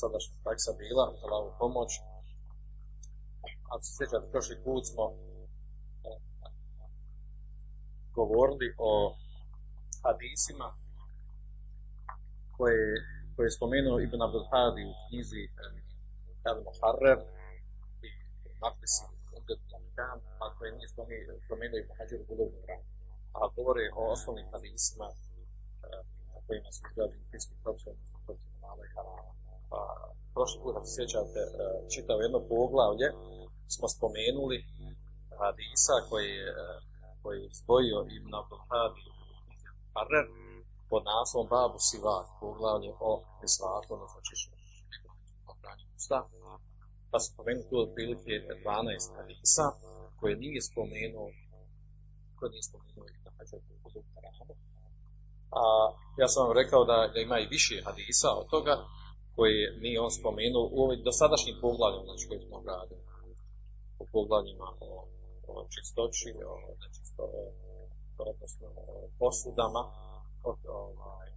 sadašnja praksa bila, za ovu pomoć. Ako se sjećate, prošli put smo govorili o hadisima koje, koje je spomenuo Ibn Abdul Hadi u knjizi Al Muharrer i Umdet Lamkan, a koje nije spomenuo Ibn Hajar u Bulugh a govore o osnovnim hadisima na kojima su izgrađeni fiski profesor protiv mala i harama. Pa, prošli put, ako sjećate, čitao jedno poglavlje, smo spomenuli hadisa koji je koji je izdvojio Ibn Abdul Hadi Harrer pod naslovom Babu Sivat, poglavlje o mislatu, odnosno čišćenju usta. Pa se spomenuo tu otprilike 12 hadisa koje nije spomenuo koje nije spomenuo Ibn Hajar u Haramu. A ja sam vam rekao da, da ima i više hadisa od toga koje nije on spomenuo u ovim dosadašnjim poglavljima, znači koji smo radili. U poglavljima o o čistoći, o nečisto, odnosno o posudama, o, ovaj,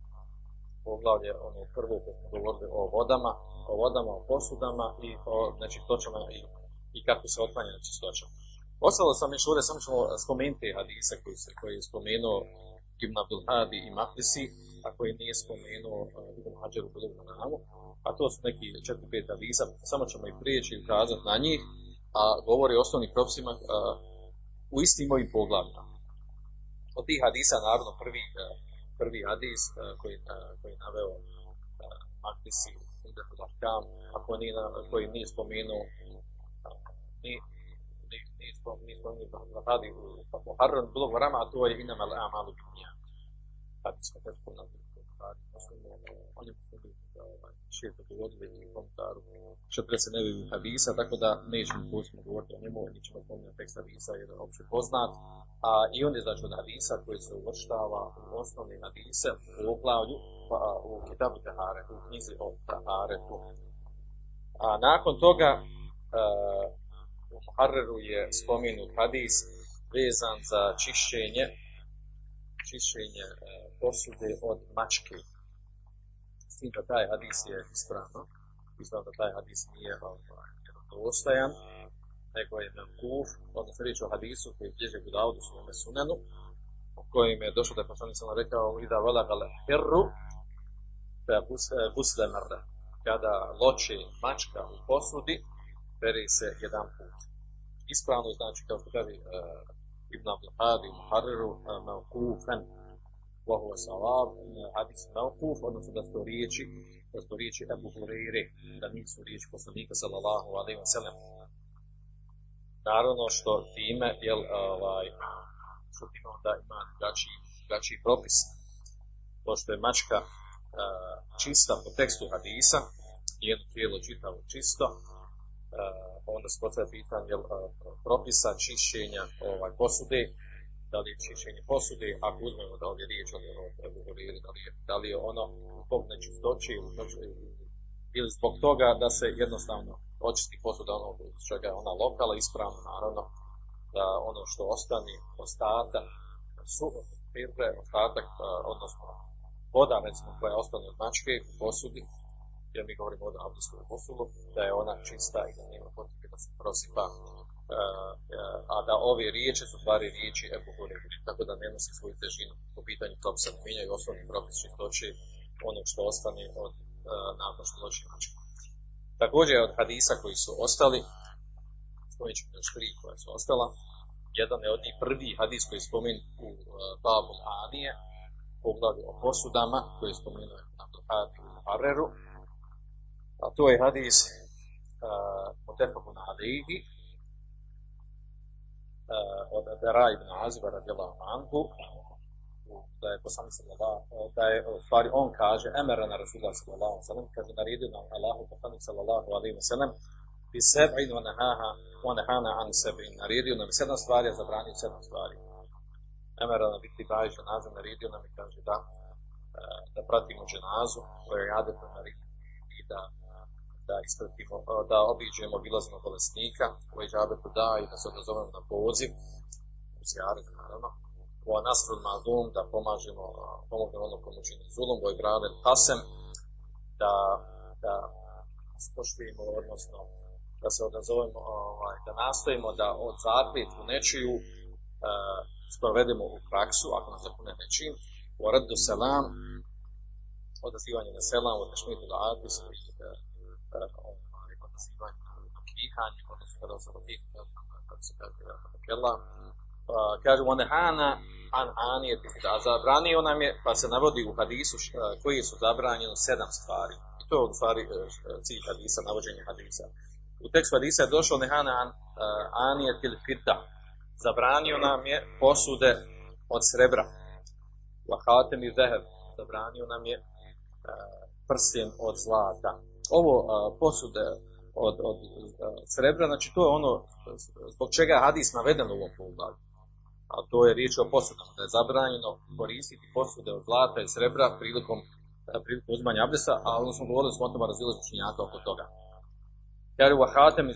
poglavlje ono prvo koje smo govorili o vodama, o vodama, o posudama i o nečistoćama i, i kako se otklanja nečistoća. Ostalo sam još ovdje, samo ćemo spomenuti hadise koji, se, koji je spomenuo Ibn Abdul Hadi i Mahdisi, a koji nije spomenuo Ibn Hajar u Budogu Namu, a to su neki 4-5 hadisa, samo ćemo ih prijeći i ukazati na njih, a govori o osnovnim propisima u istim ovim poglavljima. Od tih hadisa, naravno, prvi, prvi hadis koji, koji je naveo Maktisi Indetul Ahkam, a koji nije, spomenuo nije nije spomenuo da radi u Muharram bilo varama, a to je Inam al-Amalu Binija. Hadis smo već ponavljali on je šesto govorili u komentaru 40 nevih hadisa, tako da nećemo posebno govoriti o njemu, mi ćemo spomenuti tekst hadisa jer je opće poznat. A, I on je znači od hadisa koji se uvrštava u osnovni hadise u oglavlju pa, u Kitabu Tahare, u knjizi o Taharetu. A nakon toga uh, u Muharreru je spomenut hadis vezan za čišćenje čišćenje uh, posude od mačke s tim da taj hadis je ispravno, ispravno da taj hadis nije vjerodostojan, nego je memkuf, odnosno riječ o hadisu koji bježe u Daudu svome sunenu, u kojim je došlo da je poslanik sam rekao i da vala gale herru, da busle mrda. Kada loče mačka u posudi, pere se jedan put. Ispravno znači kao što kaže e, Ibn Abdelhar i Muharreru e, mevkufen vahu salab e, hadis mevkuf, odnosno da su riječi da su riječi Ebu Hureyre, da nisu riječi poslanika sallallahu alaihi wa sallam. Naravno što time, jel, ovaj, što time onda ima drugačiji, drugačiji propis. To je mačka čista po tekstu hadisa, jedno tijelo čitavo čisto, onda se postavlja pitanje propisa čišćenja ovaj, posude da li je čišćenje posude, ako uzmemo da li je riječ o ebuhuriri, da, li je, da li je ono zbog nečistoće ili, zbog toga da se jednostavno očisti posuda ono iz čega je ona lokala ispravno, naravno, da ono što ostane, ostatak, su, firre, ostatak, odnosno voda, recimo, koja ostane od mačke u posudi, jer mi govorimo o abdijskom posulu, da je ona čista i da nema potrebe da se prosipa a da ove riječi su stvari riječi Ebu Hureyre, tako da ne nosi svoju težinu po pitanju propisa, ne mijenjaju osnovni propis čistoće ono što ostane od, nakon što doći mačka. Također od hadisa koji su ostali, spomenut ćemo još tri koja su ostala, jedan je od njih prvi hadis koji je spomenut u Babu Anije, poglavlju o posudama, koji je spomenuo Abdelhadi u Hareru, a to je hadis uh, Mutefakun Alihi, uh, od Bera ibn Aziba radijallahu anhu, da je poslanik sallallahu da je u stvari on kaže emera na Rasulullah sallallahu alejhi ve sellem kaže naredio nam Allahu poslanik sallallahu alejhi ve sellem bi seb'in wa nahaha wa nahana an seb'in naredio nam sedam stvari a zabranio sedam stvari. Emera na biti baš dženaza naredio nam i kaže da da pratimo dženazu koja je adetno naredio i da da ispratimo, da obiđemo obilazimo bolesnika, koji džabetu da i da se odazovemo na poziv, u zjaret, naravno, u Anasrul Mazum, da pomažemo, pomognemo ono komu čini zulum, boj brade Hasem, da, da spoštujemo, odnosno da se odazovemo, ovaj, da nastojimo da od zakletvu nečiju uh, sprovedemo u praksu, ako nas zakune nečim, u radu selam, odazivanje na selam, od da adis, ovaj, odazivanje na knjihanje, odnosno kada se odihne, kako se kaže, kako kaže, onehana an anijeti da zabranio nam je, pa se navodi u hadisu koji su zabranjeno sedam stvari. I to je u stvari cilj hadisa, navođenje hadisa. U tekstu hadisa je došao nehana an, anijetil fidda. Zabranio nam je posude od srebra. Vahatem i zeher. Zabranio nam je prsten od zlata. Ovo posude od, od srebra, znači to je ono zbog čega hadis naveden u ovom pogledu a to je riječ o posudama, da je zabranjeno koristiti posude od zlata i srebra prilikom, prilikom uzmanja abdesa, a ono smo govorili smo o tome razilaziti učenjaka oko toga. Jer u Ahatem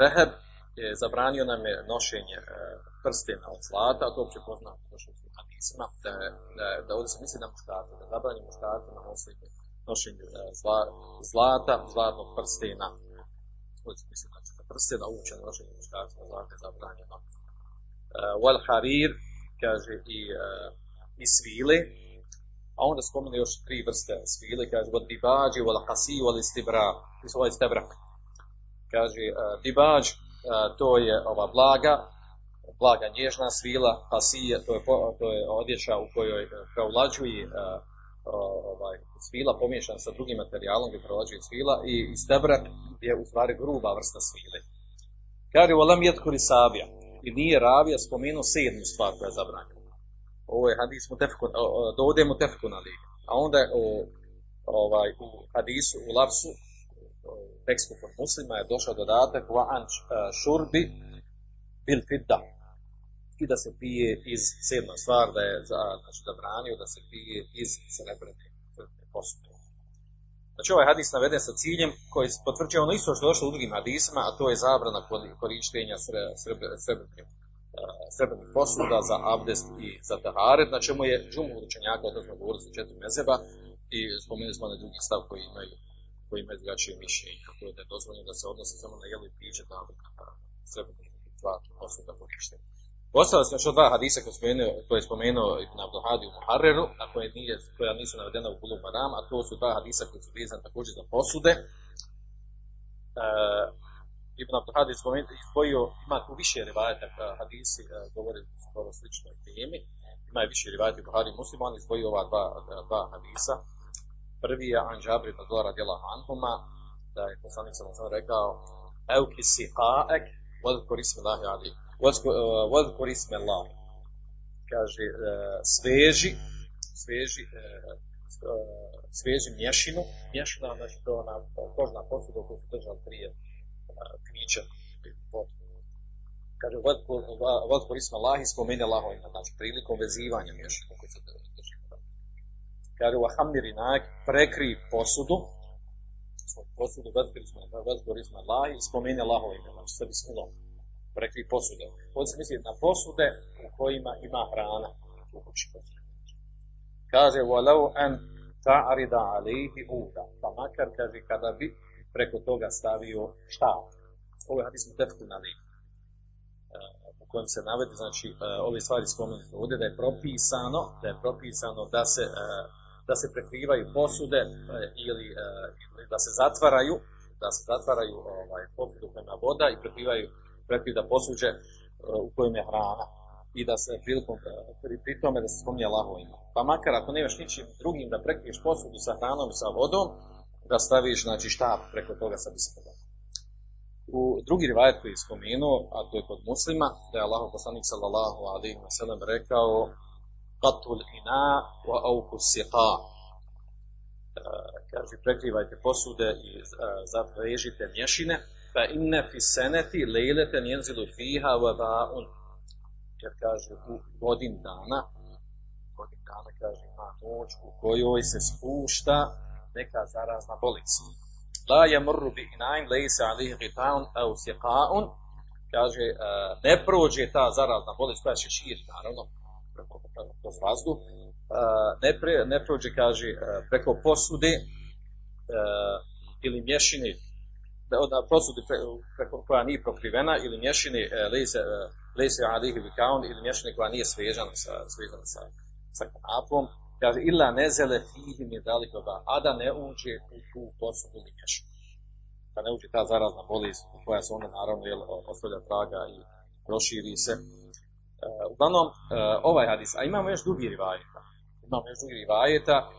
Veheb je zabranio nam je nošenje prstena od zlata, a to uopće poznato u hadisima, da, da, da ovdje se misli na muškarce, da zabranje muškarce na nošenje, nošenje zla, zlata, zlatnog prstena. Ovdje se misli znači, na prstena, uopće nošenje muškarca na zlata je zabranjeno wal harir, kaže i, uh, i svile, a onda spomene još tri vrste svile, kaže wal dibađi, wal hasi, wal istibra, ovaj istebrak. Kaže, uh, dibađ, uh, to je ova blaga, blaga nježna svila, hasije, to je, to je odjeća u kojoj preulađuje uh, ovaj, svila pomiješana sa drugim materijalom gdje prolađuje svila i istebrak je u stvari gruba vrsta svile. Kaže, walam jetkuri sabija, i nije ravija spomenuo sedmu stvar koja je zabranjena. Ovo je hadis mutefkun, dovode mutefkun ali. A onda o, ovaj, u hadisu, u lapsu, u tekstu kod muslima je došao dodatak wa an šurbi bil fidda i da se pije iz sedma stvar, da je znači, zabranio da se pije iz srebrne posude. Znači ovaj hadis naveden sa ciljem koji potvrđuje ono isto što je došlo u drugim hadisima, a to je zabrana korištenja srebrnih srebrnih posuda za abdest i za taharet, na čemu je džumu učenjaka, odnosno govorili sa četiri mezeba i spomenuli smo na drugi stav koji imaju koji imaju drugačije mišljenje, kako je da je dozvoljeno da se odnosi samo na jeli piće da srebrnih zlatnih posuda korištenja. Ostalo se još dva hadisa koje, spomenuo, koje je spomenuo Ibn Abduhadi u Muharreru, a koje nije, koja nisu navedena u Bulu Maram, a to su dva hadisa koji su vezani također za posude. E, Ibn Abduhadi izdvojio, ima tu više rivajeta hadisi, e, govori o sličnoj temi, ima je više rivajeta u Buhari muslima, on izdvojio ova dva, dva hadisa. Prvi je Anđabri ibn Dora djela Anhuma, da je poslanik sam rekao, Euki si ha'ek, vod korisme lahi ali Vodkor isme Allah. Kaže, sveži, sveži, sveži mješinu. Mješina, znači to ona kožna posuda koju su držali prije pića. Kaže, vodkor isme Allah i spomeni Allahov ime. Znači, prilikom vezivanja mješina koju se drži. Kaže, u Ahamirinak prekri posudu, posudu vodkor isme Allah i spomeni Allahov ime. Znači, sve bismillah rekli posude. Ovdje se misli na posude u kojima ima hrana u kući. Kaže, walau an ta'arida alihi uda. Pa makar, kaže, kada bi preko toga stavio štap. Ovo je hadis mutefku na lihi u kojem se navede, znači, ove stvari spomenute ovdje, da je propisano, da je propisano da se, da se prekrivaju posude ili, ili da se zatvaraju da se zatvaraju ovaj, posudu prema voda i prekrivaju, prekriva posuđe uh, u kojem je hrana i da se prilikom, uh, pri, tome da se spominje Allahovo ime. Pa makar ako nemaš ničim drugim da prekriješ posudu sa hranom i sa vodom, da staviš znači štap preko toga sa bismillah. U drugi rivajet koji je spomenuo, a to je kod muslima, da je Allah poslanik sallallahu alaihi wa sallam rekao qatul ina wa auku siqa. E, kaže, prekrivajte posude i e, zavežite mješine, fa inne fi seneti lejleten jenzilu fiha wa ba'un. Jer kaže, u godin dana, godin dana kaže, ima noć u kojoj se spušta neka zarazna bolest. La yamurru bi inain laysa alayhi ghita'un aw siqa'un. Kaže uh, ne prođe ta zarazna bolest koja će širiti naravno preko kroz vazduh. Uh, ne, pre, ne prođe kaže uh, preko posude ili mješine da posude pre, preko koja nije prokrivena ili mješine uh, laysa uh, laysa alayhi ghita'un ili mješine koja nije svežana sa svežana sa sa kanapom kaže illa nezele fihi mi dalikoga, a da ne uđe u tu posudu ili. Da ne uđe ta zarazna bolest koja se onda naravno jel, ostavlja traga i proširi se. E, uglavnom, e, ovaj hadis, a imamo još drugi rivajeta. Imamo još drugi rivajeta. E,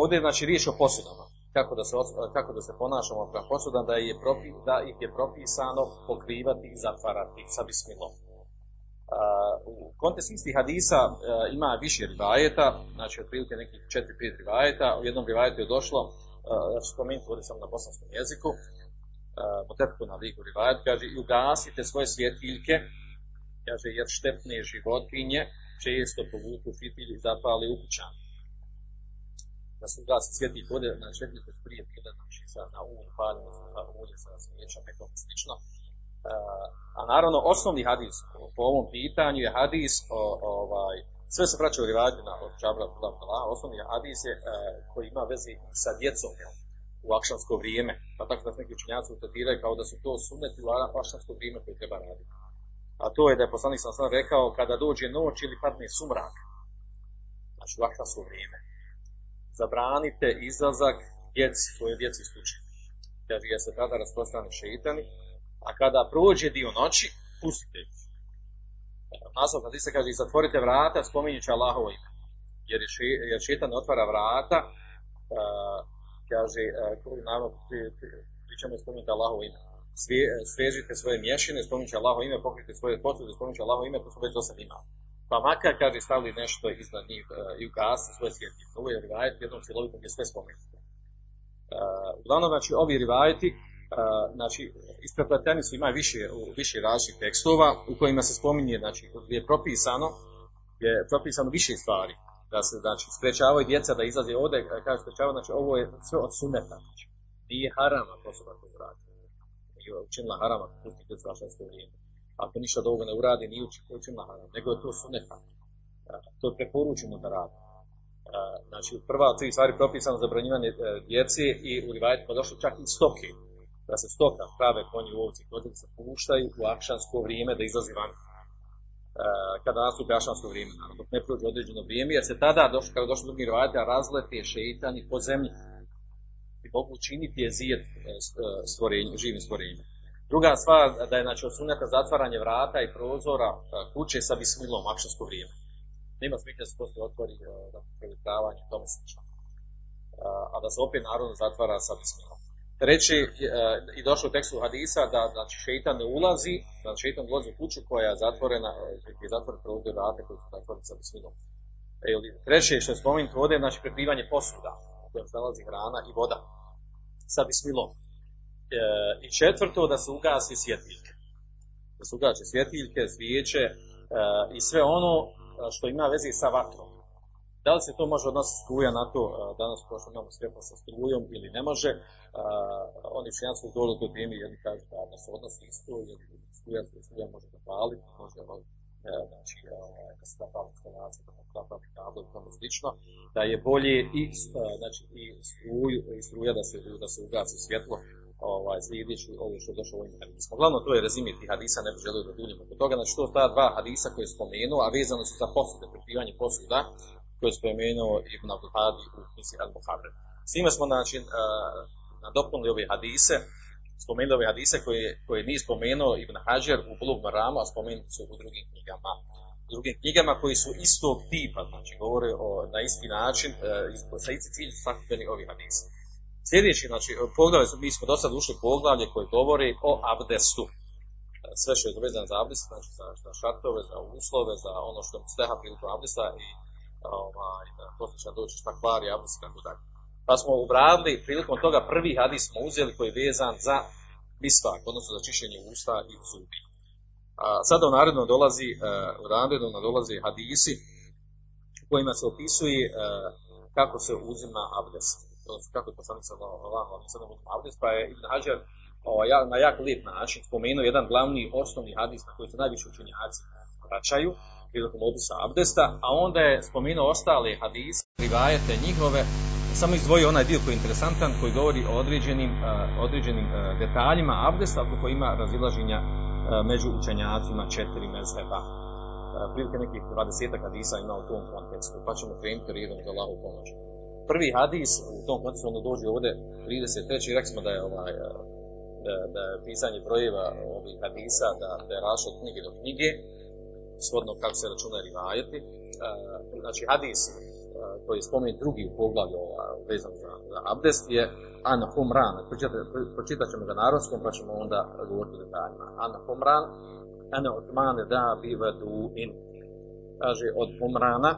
ovdje je znači riječ o posudama. Kako da se, kako da se ponašamo prema posudama, da, je propi, da ih je propisano pokrivati i zatvarati sa bismilom. Uh, u kontekstu istih hadisa uh, ima više rivajeta, znači otprilike nekih 4-5 rivajeta, u jednom rivajetu je došlo, uh, ja ću spomenuti ovdje sam na bosanskom jeziku, potetku na liku rivajet, kaže i ugasite svoje svjetiljke, kaže jer štetne životinje često povuku fitilj i zapali u kućan. Da se ugasi svjetiljke, ovdje na svjetiljke prije bile, znači sa, na ulju, paljeno, sa ulje, sa smijećom, nekom slično, a naravno osnovni hadis po ovom pitanju je hadis o, ovaj sve se vraća u rivajati na od Džabra Abdullah osnovni hadis je uh, koji ima veze sa djecom u akšansko vrijeme. Pa tako da se neki učenjaci utetiraju kao da su to sunneti u akšansko vrijeme koje treba raditi. A to je da je poslanik sam sam rekao kada dođe noć ili padne sumrak znači u akšansko vrijeme zabranite izlazak djeci, svoje djeci slučaj kaže jer se tada rasprostrane šeitani a kada prođe dio noći, pustite ih. Naslov kad se kaže, zatvorite vrata, spominjući Allahovo ime. Jer, je še, jer šetan otvara vrata, uh, kaže, uh, naravno, pričamo spominjati Allahovo ime. Sve, svežite svoje mješine, spominjući Allahovo ime, pokrite svoje posude, spominjući Allahovo ime, to smo već do sad imali. Pa makar, kaže, stavili nešto iznad njih uh, i ugasi svoje svjetljike. Ovo je rivajet jednom cijelovitom gdje sve spomenuti. Uh, uglavnom, znači, ovi rivajeti, Uh, znači, isprepleteni su, ima više, više različitih tekstova u kojima se spominje, znači, gdje je propisano, je propisano više stvari, da se, znači, sprečavaju djeca da izlaze ovdje, kaže sprečavaju, znači, ovo je sve od suneta, znači, nije haram ako osoba to uradi. Nije učinila haram ako pusti djeca vaša vrijeme. Ako ništa od ovoga ne uradi, nije učinila haram, nego je to suneta. Uh, to je preporučeno da radi. Uh, znači, prva tri stvari propisano za branjivanje djece i u rivajetima došlo čak i stoke da se stoka, prave konji, ovci, kozice se puštaju u akšansko vrijeme da izlazi van e, kada nastupi akšansko vrijeme, dok ne prođe određeno vrijeme, jer se tada, došlo, kada došlo drugi rovajte, razlete šeitani po zemlji i mogu učiniti je zijet e, stvorenje, živim stvorenjem. Druga stvar, da je znači, osuneta zatvaranje vrata i prozora e, kuće sa bismilom akšansko vrijeme. Nema smisla da se postoje otvori da prelitavanje i tome slično. A da se opet naravno zatvara sa bismilom. Treći, e, i došlo u tekstu hadisa, da znači, šeitan ne ulazi, da šeitan ulazi u kuću koja je zatvorena, gdje je zatvoren prvo vrate koji su zatvoreni sa bismilom. E, treće, što je spomenuto ovdje, znači prekrivanje posuda, u kojem se nalazi hrana i voda, sa bismilom. E, I četvrto, da se ugasi svjetiljke. Da se ugasi svjetiljke, svijeće e, i sve ono što ima veze sa vatrom. Da li se to može odnositi struja na to, danas pošto imamo svjetlo sa strujom ili ne može, oni učenjaci su dođu do temi, jedni kažu da, da se odnosi isto, jer struja se struja može da pali, može da e, znači, da se da pali instalacija, da se da kabel i tome slično, da je bolje i, znači, i, struju, i struja da se, da se ugasi svjetlo, ovaj, slijedeći ovo što je došlo ovim hadisma. Uglavnom, to je rezime tih hadisa, ne bih želio da duljimo oko toga, znači to ta dva hadisa koje je spomenuo, a vezano su za posude, prekrivanje posuda, koje je spomenuo Ibn Abdul Hadi u knjizi Al-Muharrem. S njima smo, znači, nadopunili ove hadise spomenuo ove hadise koje, koje nije spomenuo Ibn Hajar u Bulug Maramu, a spomenuti su u drugim knjigama. Drugim knjigama koji su istog tipa, znači govore o, na isti način, e, sa isti cilj sakupljeni ovi hadise. Sljedeći, znači, poglavlje, mi smo do sad ušli poglavlje koje govori o abdestu. E, sve što je vezano za abdest, znači za, za šartove, za uslove, za ono što je steha prilikom abdesta i ovaj, posle će doći šta kvari abdest i tako dalje. Pa smo obradili, prilikom toga prvi hadis smo uzeli koji je vezan za misvak, odnosno za čišćenje usta i zubi. A sada u narednom dolazi, uh, u narednom dolazi hadisi u kojima se opisuje uh, kako se uzima abdest. Odnosno kako je poslanik sa Allahom, abdest, pa je Ibn Hajar ovaj, na jako lijep način spomenuo jedan glavni osnovni hadis na koji se najviše učenjaci vraćaju prilikom opisa abdesta, a onda je spomenuo ostale hadise, rivajete njihove, samo izdvojio onaj dio koji je interesantan, koji govori o određenim, uh, određenim uh, detaljima abdesta, oko koji ima razilaženja uh, među učenjacima četiri mezheba. Prilike nekih 20 hadisa ima u tom kontekstu, pa ćemo krenuti redom za Allahu pomoć. Prvi hadis u tom kontekstu onda dođe ovde 33. rekli smo da je ovaj da, da je pisanje brojeva ovih hadisa, da, da je rašao od knjige do knjige, shodno kako se računa rivajeti. Znači hadis koji je spomenut drugi u poglavlju vezan za, za abdest je An Humran. Pročitat ćemo ga na arabskom pa ćemo onda govoriti detaljima. An Humran, An Otman da bivadu in. Kaže od Humrana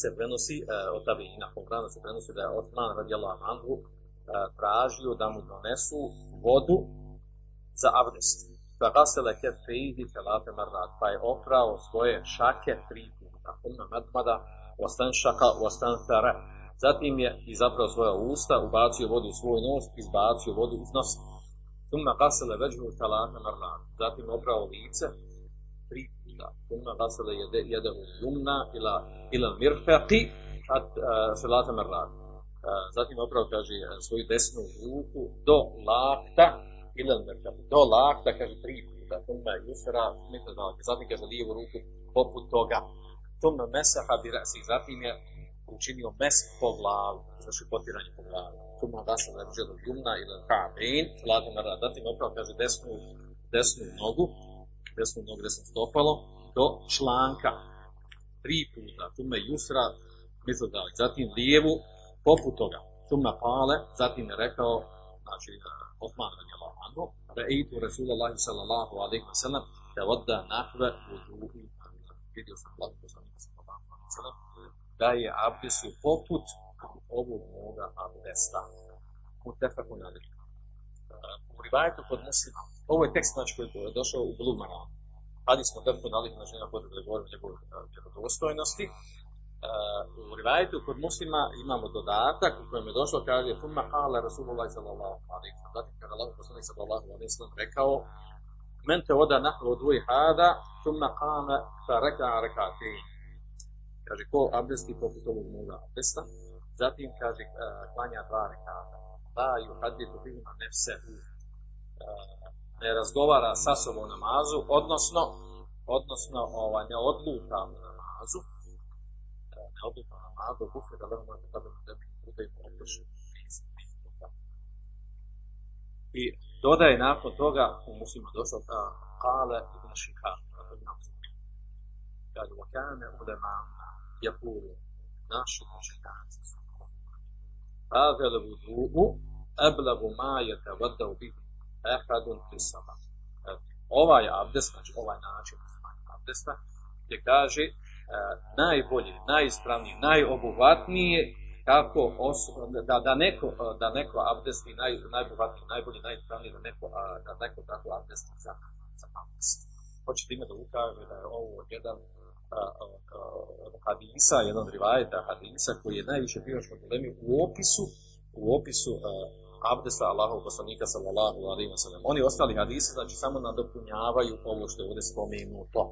se prenosi, od tabina Humrana se prenosi da je Otman radijallahu anhu tražio da mu donesu vodu za abdest. Pa gasele kefeihi felate marrat, pa je oprao svoje šake tri puta. Umna medmada, ostan šaka, ostan fere. Zatim je izabrao svoja usta, ubacio vodu u svoj nos, izbacio vodu iz nosa. Umna gasele veđu felate marrat. Zatim oprao lice jede u jumna ila, ila mirfaqi, at uh, felate marrat. Zatim opravo kaže svoju desnu ruku do lakta ili do lakta kaže tri puta. Tumma yusra mithl zalika zatim kaže lijevu ruku poput toga. Tumma mesaha bi rasi. Zatim je učinio mes po glavi znači potiranje po glavi. Tumma dasa na rđelu jumna ili ka'bein salatu mara zatim opravo kaže desnu desnu nogu desnu nogu desno stopalo do članka tri puta tumma yusra mithl zalika zatim lijevu poput toga. Summa pale, zatim je rekao, znači, Osman radijallahu anhu, Reitu Rasulullahi sallallahu alaihi wa sallam, da vodda nahve u drugi, vidio sam Allah poslanika sallallahu alaihi wa sallam, da je abdesu poput ovog moga abdesta. U tefakun alaihi. U rivajetu kod muslima, ovo je tekst znači koji je došao u Blumara. Hadis smo alaihi, znači nema potrebe da govorimo o njegovoj vjerodostojnosti. Uh, u rivajetu kod muslima imamo dodatak u kojem je došlo kaže Fumma kale Rasulullah sallallahu alaihi sallam kada Allah poslanik sallallahu alaihi sallam rekao men te oda nahru od uj hada Fumma kame fa reka rekatin kaže ko abdesti poput ovog moga abdesta zatim kaže uh, klanja dva rekata la ju haditu fihima nefsehu uh, ne razgovara sa sobom namazu odnosno odnosno ovaj, ne odluka u namazu. Ne odluka namazu, gufre da lehom da kada da bi bude im oprošen I dodaje nakon toga, u muslima došao ta kale ibn Šikar. Kaže, vakane ulemana, jakulu, naši učenjaci su Le vudu'u, eblagu ma je te vada u bihi, ehadun prisaba. Ovaj abdest, znači ovaj način abdesta, gdje kaže, najbolji, najispravniji, najobuhvatniji kako osoba, da, da neko da neko abdesti naj, najobuhvatniji, najbolji, najispravniji da neko da neko tako abdesti za za abdest. Hoće time da ukaže da je ovo jedan hadisa, jedan rivajeta hadisa koji je najviše bio što problemi u opisu u opisu abdesta Allahov poslanika sallallahu alejhi ve sellem. Oni ostali hadisi znači samo nadopunjavaju ovo što je ovdje spomenuto.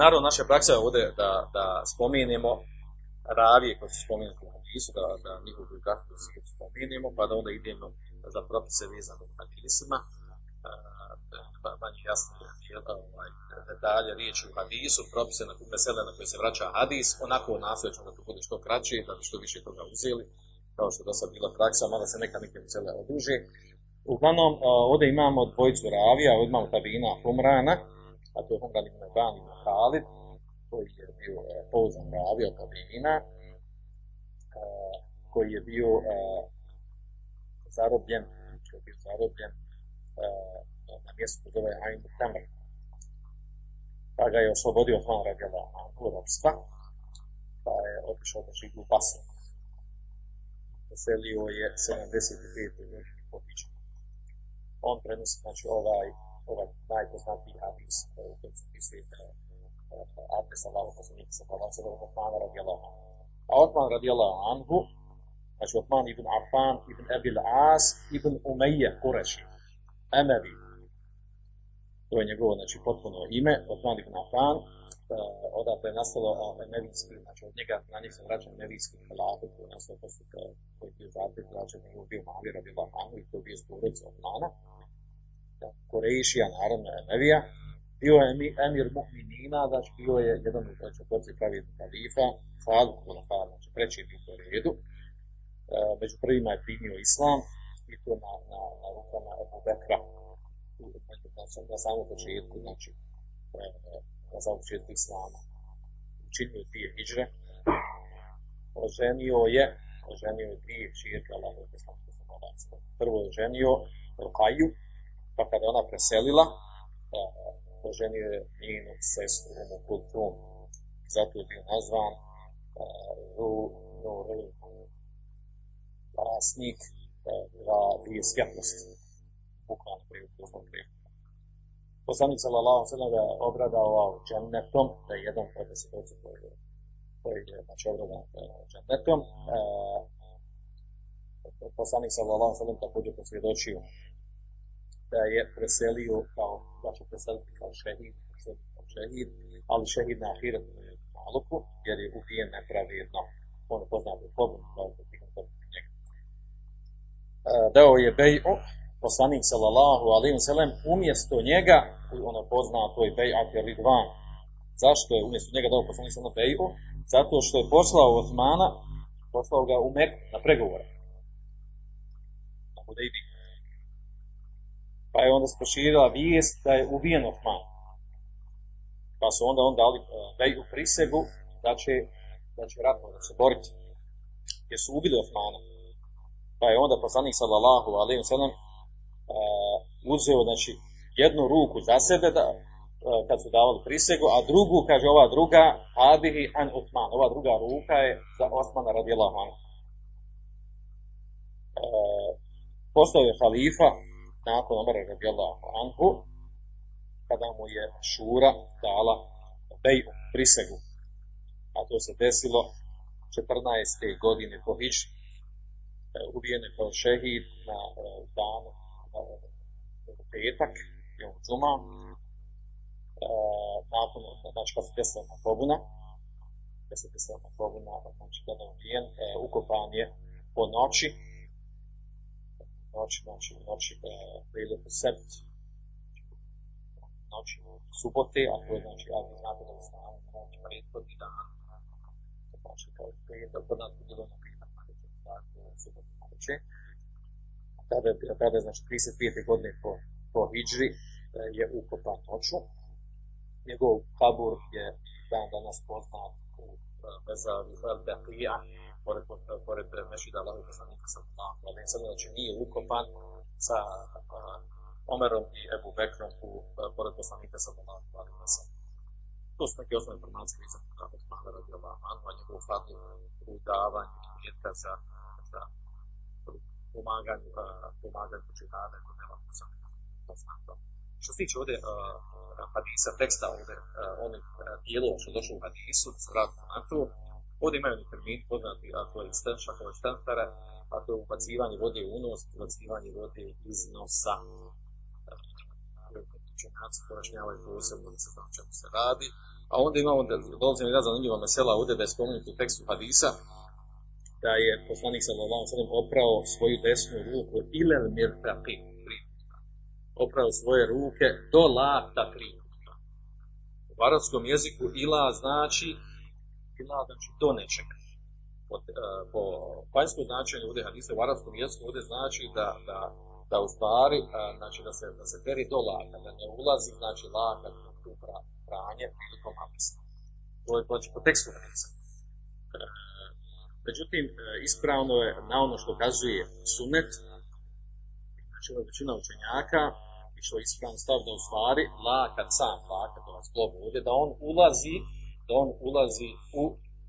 Naravno, naša praksa je ovdje da, da spomenemo ravije koje su spomenuti u hadisu, da, da njihovu biografiju spomenemo, pa da onda idemo za propise vezane u hadisima. Manje jasno je ovaj, detalje riječi u hadisu, propise na mesele na koje se vraća hadis, onako nasljeđeno da to bude što kraće, da bi što više toga uzeli, kao što je do sad bila praksa, malo se neka neke mesele oduže, uglavnom, ovdje imamo dvojicu ravija, ovdje imamo tabina Humrana, a to je Humran ibn Ban ibn Khalid, koji je bio a, pouzan ravija tabina, koji je bio zarobljen, koji je bio zarobljen a, na mjestu koje zove Ain Tamr. Pa ga je oslobodio Osman radijallahu anhu robstva, pa je otišao da živi u Basru. Poselio je 75. godine po Hidžu. On prenosi, znači, ovaj, ovaj najpoznatiji hadis u kojem se pisuje Abdes Allahu poslanika sa Allahu sa Osman radijallahu anhu. A Osman radijallahu anhu, znači Osman ibn Affan ibn Abil As ibn Umayya Kureši, Emevi, to je njegovo znači potpuno ime, Osman ibn Affan, uh, odatle je nastalo Emevijski, znači od njega na njih se vraća Emevijski halafet, koji je nastalo posle koji je bio zapet, vraća njegov bio Mavir radijallahu anhu i to je bio zborec Osmana. Korejšija, naravno Emevija, bio je emir mu'minina, znači bio je jedan od četvrci pravidnih halifa, Khalid ibn Khalid, znači treći bio po redu. E, među prvima je primio islam i to na, na, na rukama Ebu Bekra, na, na samom početku, znači e, na samom početku islama. Učinio dvije hijđre, oženio je, oženio je dvije čirke Allahove poslanike sa Prvo je oženio Rukaju, pa kada ona preselila, e, oženio je njenu sestru Umu Kultum. Zato je bio nazvan Ru Nurul vlasnik dva dvije. Bukvalno prije doslovno prije. Poslanik sallallahu sallam ga je obradao džennetom, da je jedan od desetoci koji je, koji je znači, obradan džennetom. Poslanik sallallahu sallam također posvjedočio da je preselio kao, da će preseliti kao šehid, kao šehid, ali šehid na ahiretu je maluku, jer je ubijen nepravedno. On je poznat u pobunu, kao pobunu njega. E, dao je bej'u, poslanik sallallahu alaihi wa sallam, umjesto njega, ono pozna to je bej'at je ridvan. Zašto je umjesto njega dao poslanik sallallahu bej'u? Zato što je poslao Osmana, poslao ga u Meku na pregovore. Na Hudejbi pa je onda proširila vijest da je ubijen Osman. Pa su onda on dali veju prisegu da će, da će ratno da se boriti. Jer su ubili Osmana. Pa je onda poslanik sallallahu alaihi wa sallam uzeo znači, jednu ruku za sebe da, uh, kad su davali prisegu, a drugu, kaže ova druga, Hadihi an Osman. Ova druga ruka je za Osmana radijallahu anhu. Uh, postao je halifa nakon Omara radijallahu anhu, kada mu je Šura dala beju, prisegu. A to se desilo 14. godine po Hiđi. Ubijen je kao šehid na danu na petak, jom džuma, nakon, znači kad se desila na pobuna, kad se desila na pobuna, znači kada je ubijen, ukopan je po noći, noći, znači u noći prije po sept, noći subote, a to je znači, ja ne znate da nam noć prethodni dan, znači kao da kod nas bilo na pitak, tako, subote noće. Tada, tada znači, 35. godine po, po Hidžri je ukopan noću. Njegov kabur je dan danas poznat u Bezavi Al-Baqija, pored, pored Mešida Allahu poslanika sallallahu alejhi ve sellem, znači nije ukopan sa uh, Omerom i Ebu Bekrom u pored poslanika alejhi ve sellem. To su neke osnovne informacije za Osmana radijallahu anhu, a njegov fadl u davanju imetka za, za pomaganju, uh, pomaganju džihada kod nema poslanika poznato. Što se tiče ovdje uh, hadisa, teksta ovdje, uh, onih uh, dijelova što došlo u hadisu, da se vratimo na to, Ovdje imaju oni termin poznati, a to je stenša, to je stentara, a to je ubacivanje vode u unos, ubacivanje vode iz nosa. Učenjaci porašnjavaju posebno da se zna čemu se radi. A onda imamo, dolazi mi razan zanimljiva mesela ovdje da je spomenuti u tekstu hadisa, da je poslanik sallallahu sallam oprao svoju desnu ruku ilel mirtaqi, oprao svoje ruke do lata tri. U arabskom jeziku ila znači bila znači do nečega. Po, uh, po vanjskom značenju ovdje hadisa u arabskom jeziku ovdje znači da, da da u stvari, znači da se, da se peri do laka, da ne ulazi, znači laka u pranje prilikom abdesta. To je znači po tekstu hadisa. Međutim, ispravno je na ono što kazuje sunet, znači ova većina učenjaka, i što je ispravno stav da u stvari lakat sam, lakat ovaj zglob ovdje, da on ulazi, da on ulazi u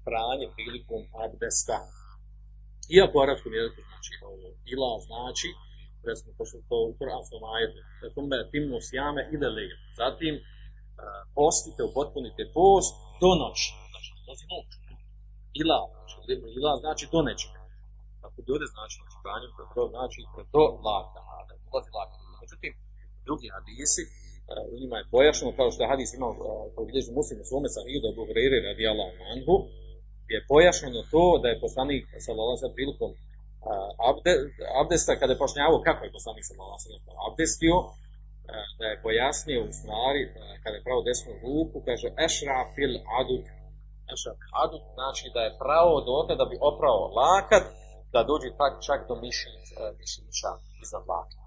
pranje prilikom abdesta. Iako u arabskom jeziku znači ovo ila znači, recimo pošto to u kuranskom ajetu, tome timno sjame ide lejl. Zatim uh, postite, upotpunite post do noći. Znači, noći noć. Ila, znači, ila znači do nečega. Tako bi ovdje znači, znači, pranje, to znači do laka, da ulazi laka. Međutim, drugi hadisi, u njima je pojašnjeno, kao što je hadis imao koji bilježi muslim u svome sam da Buhrere radi Allah anhu, je pojašnjeno to da je poslanik sallallahu prilikom abde, abdesta, kada je pojašnjavao kako je poslanik sallallahu abdestio, da je pojasnio u stvari, kada je pravo desnu ruku, kaže ešra fil adud, adud, znači da je pravo dotle da bi oprao lakat, da dođe tak čak do mišića iznad laka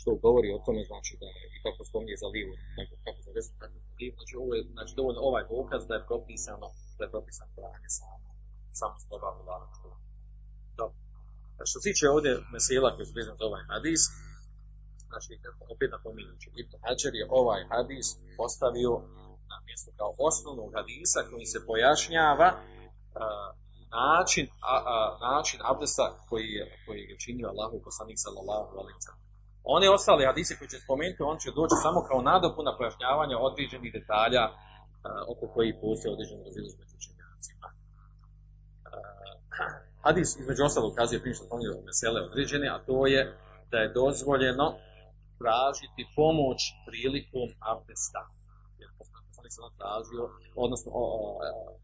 što govori o tome, znači da je, i kako spominje za livu, tako, kako za desnu, tako za livu, znači ovo je, znači dovoljno ovaj dokaz da je propisano, da je propisano pranje samo, samo sloba u lanačku. Dobro. Što se tiče ovdje mesela koji su vezani za ovaj hadis, znači opet napominjući, Ibn Hajar je ovaj hadis postavio na mjesto kao osnovnog hadisa koji se pojašnjava način, a, a, način abdesta koji je, koji je činio Allahu poslanik sallallahu alaihi wa One ostale hadise koje će spomenuti, on će doći samo kao nadopuna pojašnjavanja određenih detalja uh, oko kojih postoje određen razilaž među učenjacima. Hadis između ostalog ukazuje prije što spomenuo mesele određene, a to je da je dozvoljeno tražiti pomoć prilikom abdesta. Se tražio, odnosno o, o,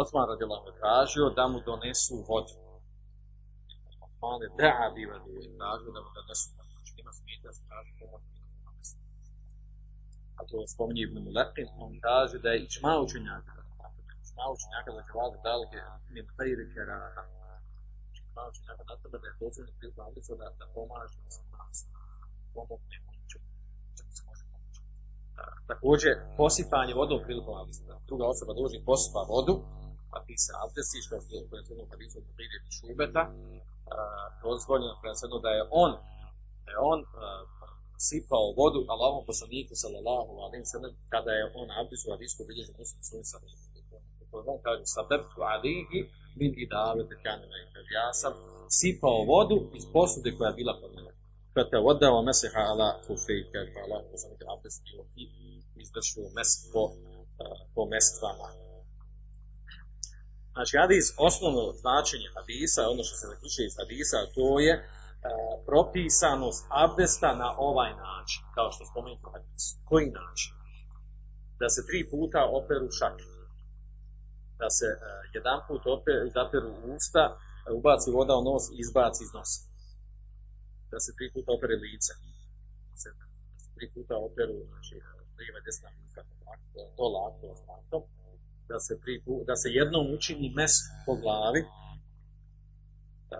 Osman radijallahu tražio da mu donesu vodu. Osman je da'a bi tražio da mu donesu vodu ima smijete da se traži pomoć a to spominje Ibn Mulekin, on kaže da je ičma učenjaka, ičma učenjaka za džavade dalike min fejri kerata. Ičma učenjaka na tebe da je dozvoljeno priliku da, da pomaže muslimanstvima, pomogne onim čemu se može pomoći. Također, posipanje vodom prilikom Alica. Druga osoba dođe posipa vodu, a ti se abdesti, što je prenosno kad isu od šubeta, dozvoljeno prenosno da je on da je on sipao vodu Allahom poslaniku sallallahu alaihi sallam kada je on abdisu hadisku bilježi muslim svojim sa koji on kaže sabertu alihi min idavete kanina i kaže ja sam sipao vodu iz posude koja je bila kod mene kada vodao meseha ala kufej kaže pa Allah poslanik abdestio i mes po, uh, po mestvama Znači, hadis, osnovno značenje hadisa, ono što se zaključuje iz hadisa, to je E, propisanost abdesta na ovaj način, kao što spomenuti u hadisu. Koji način? Da se tri puta operu šake. Da se uh, jedan put operu, zaperu usta, ubaci voda u nos i izbaci iz nosa. Da se tri puta opere lice. Da se, da tri puta operu, znači, lijeva desna ruka, to lako, lako. Da se, tri, da se jednom učini mes po glavi. Da,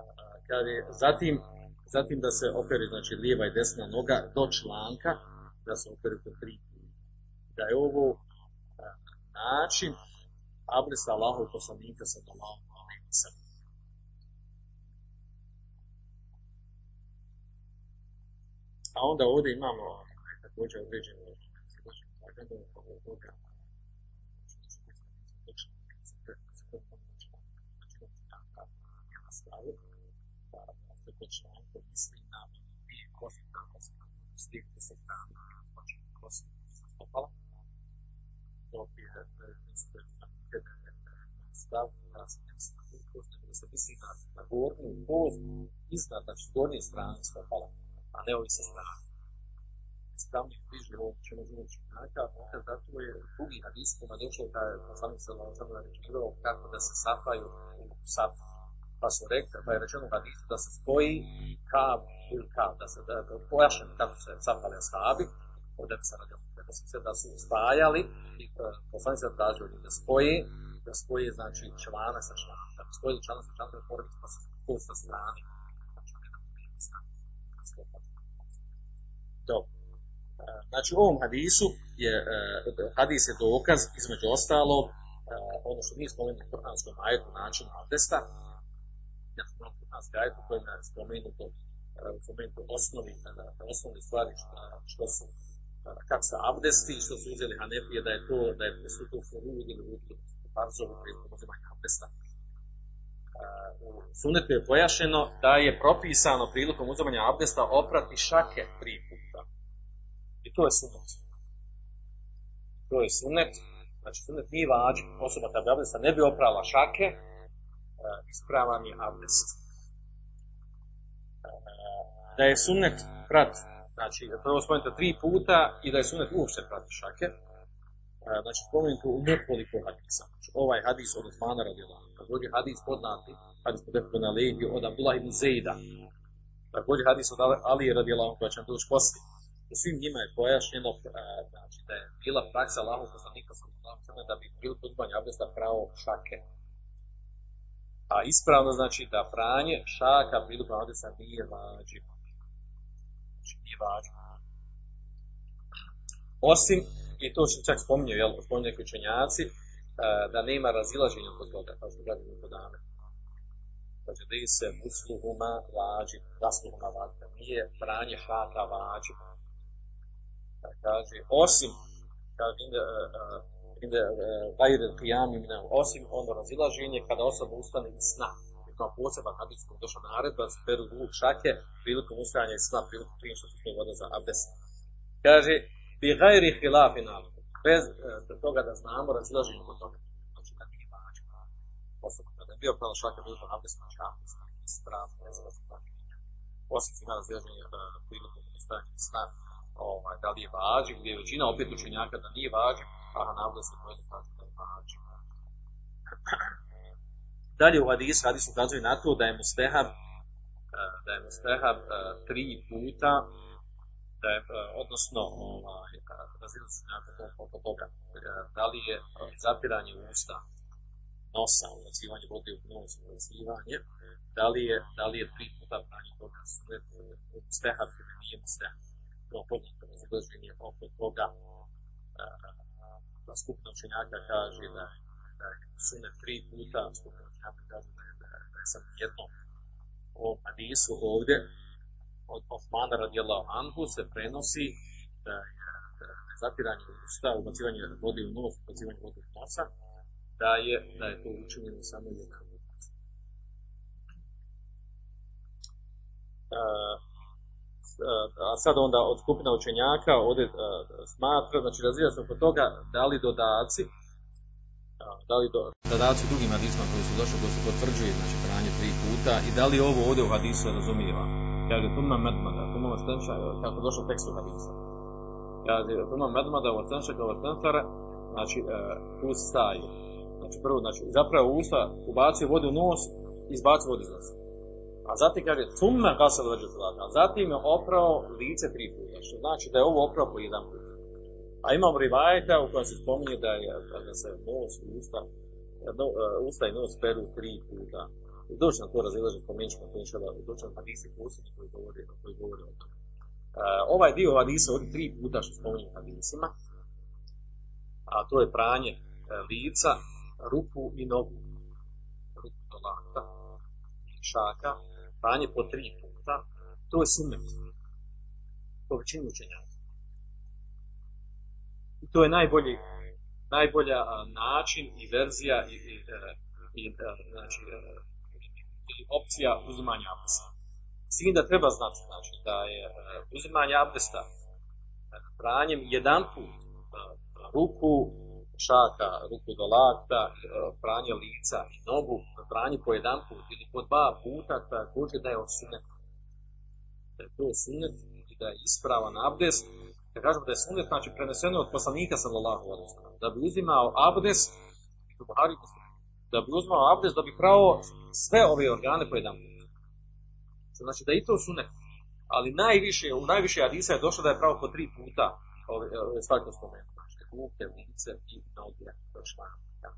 kad je, zatim zatim da se opere znači lijeva i desna noga do članka, da se opere po tri Da je ovo način abresa Allahov poslanika sa Allahom alaihi A onda ovdje imamo također određeno zagadu od toga znači, ko misli na dvije kosti, kako se stigli se hrana, znači kosti sa stopala. Dok je stav da se misli da se misli na, na gornju kost iznad, znači gornje strane stopala, a ne ovi sa strane. Ispravni bliži ovo čemu živim činjaka, makar zato je drugi hadis kojima došlo da je poslanik se naređivao kako da se sapaju u sapu pa su rekli, pa je rečeno hadisu da se spoji kab ili kab, da se da, da pojašen kako se zapali ashabi, ovdje se radi da su se da su spajali i uh, poslani se tražili da spoji, da spoji znači člana sa članom, da spoji člana sa pa se po sa strani, znači ne da bude strani, stopala. Dobro. E, Znači u ovom hadisu je, e, hadis je dokaz između ostalog e, ono što mi spomenuli u Kur'anskom ajetu način abdesta, ja sam imao Kur'anski ajet u kojem je spomenuto spomenuto osnovi, osnovne stvari što, što su kako se abdesti, što su uzeli Hanefije, da je to, da je su to furud ili udli, farzovi prilikom uzimanja abdesta. U sunetu je pojašeno da je propisano prilikom uzimanja abdesta oprati šake tri puta. I to je sunet. To je sunet. Znači sunet nije vađ, osoba kada bi abdesta ne bi oprala šake, e, ispravan je abdest. Da je sunet prat, znači prvo spomenuto tri puta i da je sunet uopšte prati šake, znači spomenuto u nekoliko hadisa. Znači, ovaj hadis od Osmana radi Allah, također hadis poznati, hadis pod Efku na legiju od Abdullah ibn Zejda, također hadis od Ali radi Allah, koja će nam doći poslije. U svim njima je pojašnjeno e, znači, da je bila praksa Allahov poslanika da bi prilikom uzimanja abdesta pravo šake. A ispravno znači da pranje šaka prilikom abdesta nije vađiv. Znači nije vađiv. Osim, i to se čak spominju, jel, spominju neki učenjaci, e, da nema razilaženja kod toga, kao što gledamo kod dame. Znači, da se musluhuma vađiv, rasluhuma vađiv, nije pranje šaka vađiv kaže, osim, kaže, inde, inde, gajre qiyami minel, osim ono razilaženje kada osoba ustane iz sna. Kao poseban hadis koji došao naredba da se peru zvuk šake prilikom ustajanja iz sna, prilikom prije što se voda za abdest. Kaže, bi gajri hilafi bez e, toga da znamo razilaženje kod toga. Znači, da nije vađa. Osoba kada je bio pravo šake prilikom abdest, znači abdest, ispravno, ne znam da se tako Osim ima razilaženje e, prilikom iz sna, ovaj, da li je vađi, gdje je većina opet učenjaka da nije vađi, a Hanabla se pojede kaže da je vađi. Dalje u hadisu, hadis ukazuje na to da je mustehab, da je mustehab tri puta, da je, odnosno, ovaj, razinu su nekako oko toga, da li je zapiranje usta, nosa, ulazivanje vode u nos, ulazivanje, da li je, da li je tri puta pranje toga sunet, mustehab ili nije mustehab to poznato razilaženje oko toga da skupina učenjaka kaže da da je sunet tri puta, skupina učenjaka kaže da je, da je, da je sam jedno. O hadisu ovdje od Osmana radijallahu anhu se prenosi da je, da je zatiranje usta, ubacivanje vode u nos, ubacivanje vode u nosa, da je, da je to učinjeno samo jedan put. A sad onda od skupina učenjaka ovdje smatra, znači razvija se oko toga da li dodaci, da li do, dodaci drugim hadisma koji su došli, koji se potvrđuje, znači pranje tri puta i da li ovo ovdje u hadisu razumijeva. Kaže, tuma medmada, tuma vastenča, kako došlo tekst u hadisu. Kaže, tuma medmada, vastenča, kao vastenčara, znači, uz staju. Znači, prvo, znači, zapravo usta ubacio vodu u nos, izbacio vodu iz nosa. A zatim kaže, tumme gasal veđu zlata. A zatim je oprao lice tri puta. Što znači da je ovo oprao po jedan put. A imamo rivajeta u kojem se spominje da, je, da se nos usta, no, uh, usta i nos peru tri puta. Doći nam to razilažem po menčima, to inša da doći nam hadisi posljednji koji govori, koji govori o tome. Uh, ovaj dio hadisa ovdje tri puta što spominje hadisima, a to je pranje uh, lica, ruku i nogu. Ruku do lakta, šaka, pranje po tri puta, to je sunnet. Po većini učenjaka. I to je najbolji, najbolja način i verzija i, i, i a, znači, opcija uzimanja abdesta. S tim da treba znati, znači, da je a, uzimanje abdesta pranjem jedan put ruku, šaka, ruku do lakta, pranje lica i nogu, pranje po jedan put ili po dva puta, također da je od suneta. Da je to sunet i da je ispravan abdest. Da kažemo da je sunet, znači preneseno od poslanika sallallahu alaihi. Da bi uzimao abdest, da bi uzimao abdest, da bi pravo sve ove organe po jedan put. Znači da i to sunet. Ali najviše, u najviše hadisa je došlo da je pravo po tri puta ove, ove stvari koje spomenuo ruke, lice i noge do članka.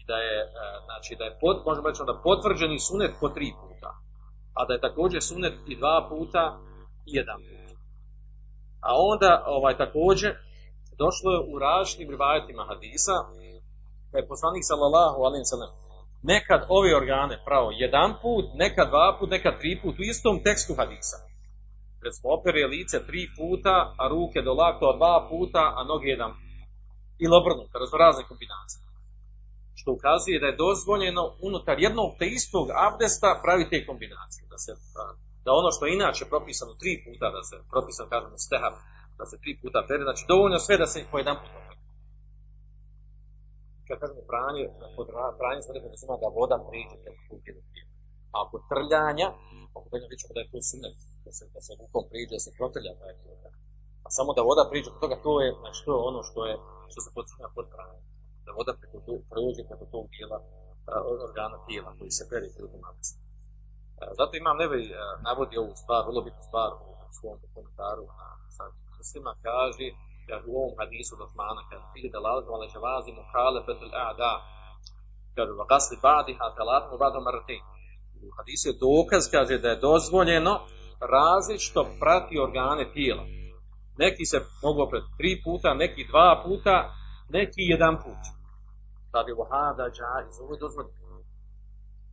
I da je, znači, da je pod, možemo reći onda potvrđeni sunet po tri puta. a da je također sunet i dva puta i jedan put. A onda ovaj također došlo je u različitim rivajetima hadisa da je poslanik sallallahu alejhi ve sellem nekad ove organe pravo jedan put, nekad dva put, nekad tri put u istom tekstu hadisa. Recimo, opere lice tri puta, a ruke do lakova dva puta, a noge jedan put. Ili obrnuto, razne kombinacije. Što ukazuje da je dozvoljeno unutar jednog te istog abdesta praviti te kombinacije. Da, se, da ono što je inače propisano tri puta, da se propisano, kažemo, stehab, da se tri puta pere, znači dovoljno sve da se po jedan put. Kad kažemo pranje, pod pranje se nekada zna da voda priđe preko ruke do tijela. A kod trljanja, ako trljanja vidimo da je to sunet, da se, da se rukom priđe, da se protrlja taj tijela. A samo da voda priđe kod toga, to je, znači to je ono što je, što se podsunja pod pranje. Da voda preko to, prođe preko tog dijela organa tijela koji se peri prilikom abdesta. Zato imam nevi navodi ovu stvar, vrlo bitnu stvar u svom komentaru na sad muslima kaže kaže u ovom hadisu od Osmana kaže fili da lazim ala džavazi muhalefet il a'da kaže va gasli ba'diha talatim u ba'du martin u hadisu je dokaz kaže da je dozvoljeno različito prati organe tijela. Neki se mogu pred tri puta neki dva puta neki jedan put. Kaže vahada džaiz ovo je dozvoljeno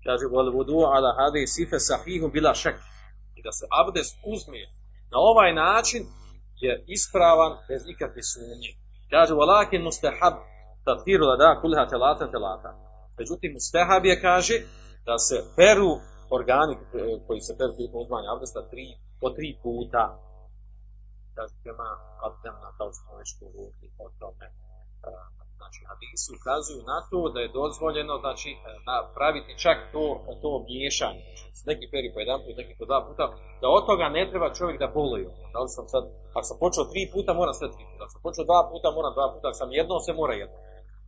kaže vol vudu ala hadi sife sahihum bila šek i da se abdest uzme na ovaj način je ispravan bez ikakve sumnje. Kaže, walakin mustahab tathiru da kulha telata telata. Međutim, mustahab je, kaže, da se peru organi koji se peru prilikom uzmanja abdesta tri, po tri puta. Kaže, prema abdemna, kao što smo već govorili o tome. Znači, hadisi ukazuju na to da je dozvoljeno, znači, napraviti čak to, to miješanje. Neki peri po jedan put, neki po dva puta, da od toga ne treba čovjek da boluje. Da li sam sad, ako sam počeo tri puta, moram sve tri puta. Ako sam počeo dva puta, moram dva puta. Ako sam jednom, se mora jednom.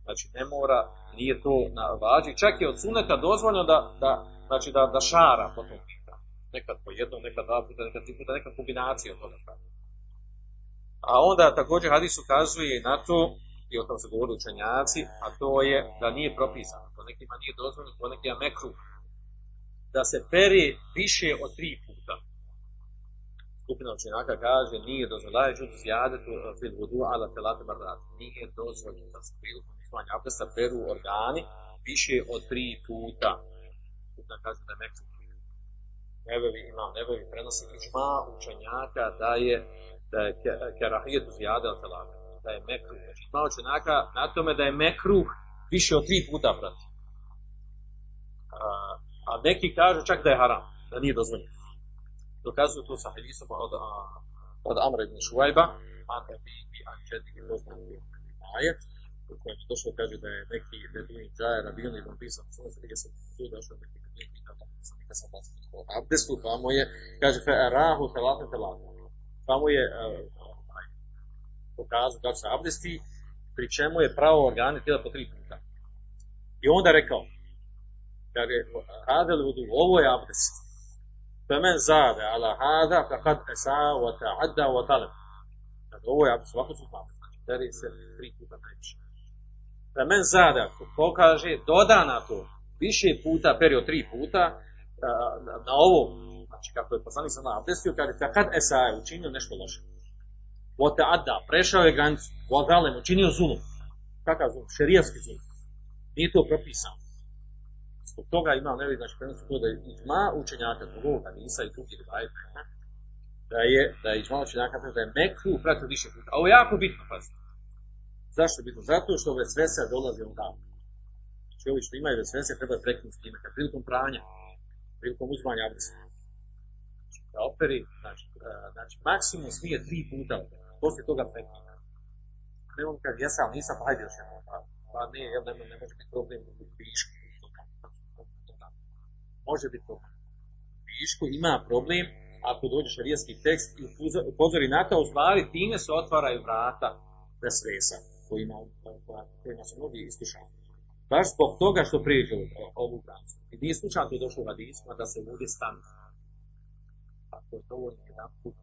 Znači, ne mora, nije to na vađi. Čak je od suneta dozvoljeno da, da, znači, da, da šara po tom pita. Nekad po jednom, nekad dva puta, nekad tri puta, nekad kombinacija od toga pravi. A onda također hadis ukazuje na to, i o tom se govori učenjaci, a to je da nije propisano. To nekima nije dozvoljeno, to nekima mekru. Da se peri više od tri puta. Skupina učenjaka kaže, nije dozvoljeno, čuti zjadetu fil vudu ala telate bardat. Nije dozvoljeno da se prilikom abdesta peru organi više od tri puta. Skupina kaže da je mekru. Nebevi imam, nebevi prenosi ižma učenjaka da je da je kerahijetu zjade al telate da je mekruh. Znači, ima učenjaka na tome da je mekruh više od tri puta prati. A, a neki kažu čak da je haram, da nije dozvoljeno. Dokazuju to sa hadisom od, od Amra ibn Šuajba, a da bi bi anđeti i poznati ajet, u kojem je došlo kaže da je neki beduin džajer rabion i napisao na svoj sredje se tu došao neki beduin pitao da sam nikad sam vas o abdestu, pa mu je, kaže, fe arahu telate telate. Pa mu je pokazao kako se abdesti, pri čemu je pravo organe tijela po tri puta. I onda rekao, kaže, hadel vudu, ovo je abdest. Femen zade ala hada, fakad esa wa ta'adda wa talab. Kaže, ovo je abdest, ovako su abdest. Znači, se tri puta najviše. Femen zade, ko kaže, doda na to, više puta, perio tri puta, na, na ovo, znači kako je poslanik sam na abdestiju, kaže, fakad esa učinio nešto loše. Vote Adda, prešao je granicu, Vodalem, učinio zulum. Kakav zulum? Šerijski zulum. Nije to propisano. Zbog toga ima, ne vidim, znači, prenosu to da je izma učenjaka drugog hadisa i drugih dvajeta, da je, da je izma učenjaka da je mekru pratio više puta. Ovo je jako bitno, pazite. Zašto je bitno? Zato što dolaze u dan. Znači, ovi što imaju vesvese treba prekinuti s time, kad prilikom pranja, prilikom uzmanja abdesta. Znači, da operi, znači, znači, maksimum smije tri puta poslije toga prekida. Ne on kaže, ja sam, nisam, hajde još jednom. Pa, pa ne, jel ne, ne može biti problem u višku. Može biti problem. U višku ima problem ako dođe šarijaski tekst i upozori na to, u stvari time se otvaraju vrata vesvesa kojima, kojima su mnogi iskušani. Baš zbog toga što prijeđe ovu granicu. I nije slučajno došlo u hadisma da se ljudi stanu. Ako je dovoljno jedan put,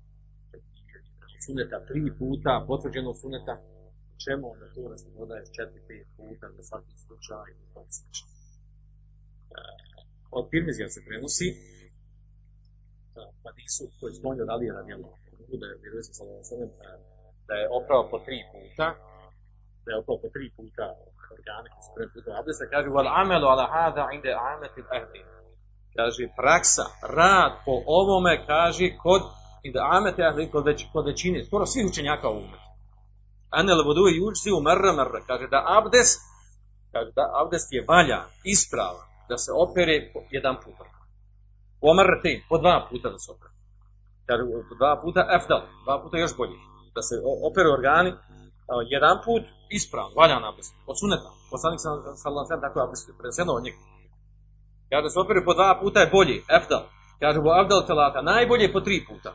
suneta tri puta, potvrđeno suneta, čemu onda to da se dodaje četiri, pet puta za svaki slučaj i to slično. Od Tirmizija se prenosi hadisu koji je spomnio Alija radijallahu anhu, da je vjerovjesnik sallallahu alejhi ve sellem, e, da je oprao po tri puta, da je oprao po tri puta organe koji su prvi puta abdesta, kaže wal amelu ala hada inde ameti ahli. Kaže praksa, rad po ovome kaže kod inde ameti ahli kod, već, kod većine, skoro svih učenjaka u umetu. Anel vodu i uđi u merra merra. Kaže da abdest, kaže da abdest je valja, ispravan, da se opere jedan put. U omrte, po dva puta da se opere. Kaže po dva puta efdal, dva puta još bolje. Da se opere organi, jedan put ispravan, valjan abdest. Od suneta. Poslanik sam sallallahu alejhi tako abdest preneseno od njega. Kaže da se opere po dva puta je bolje, efdal. Kaže u abdal telata, najbolje po tri puta.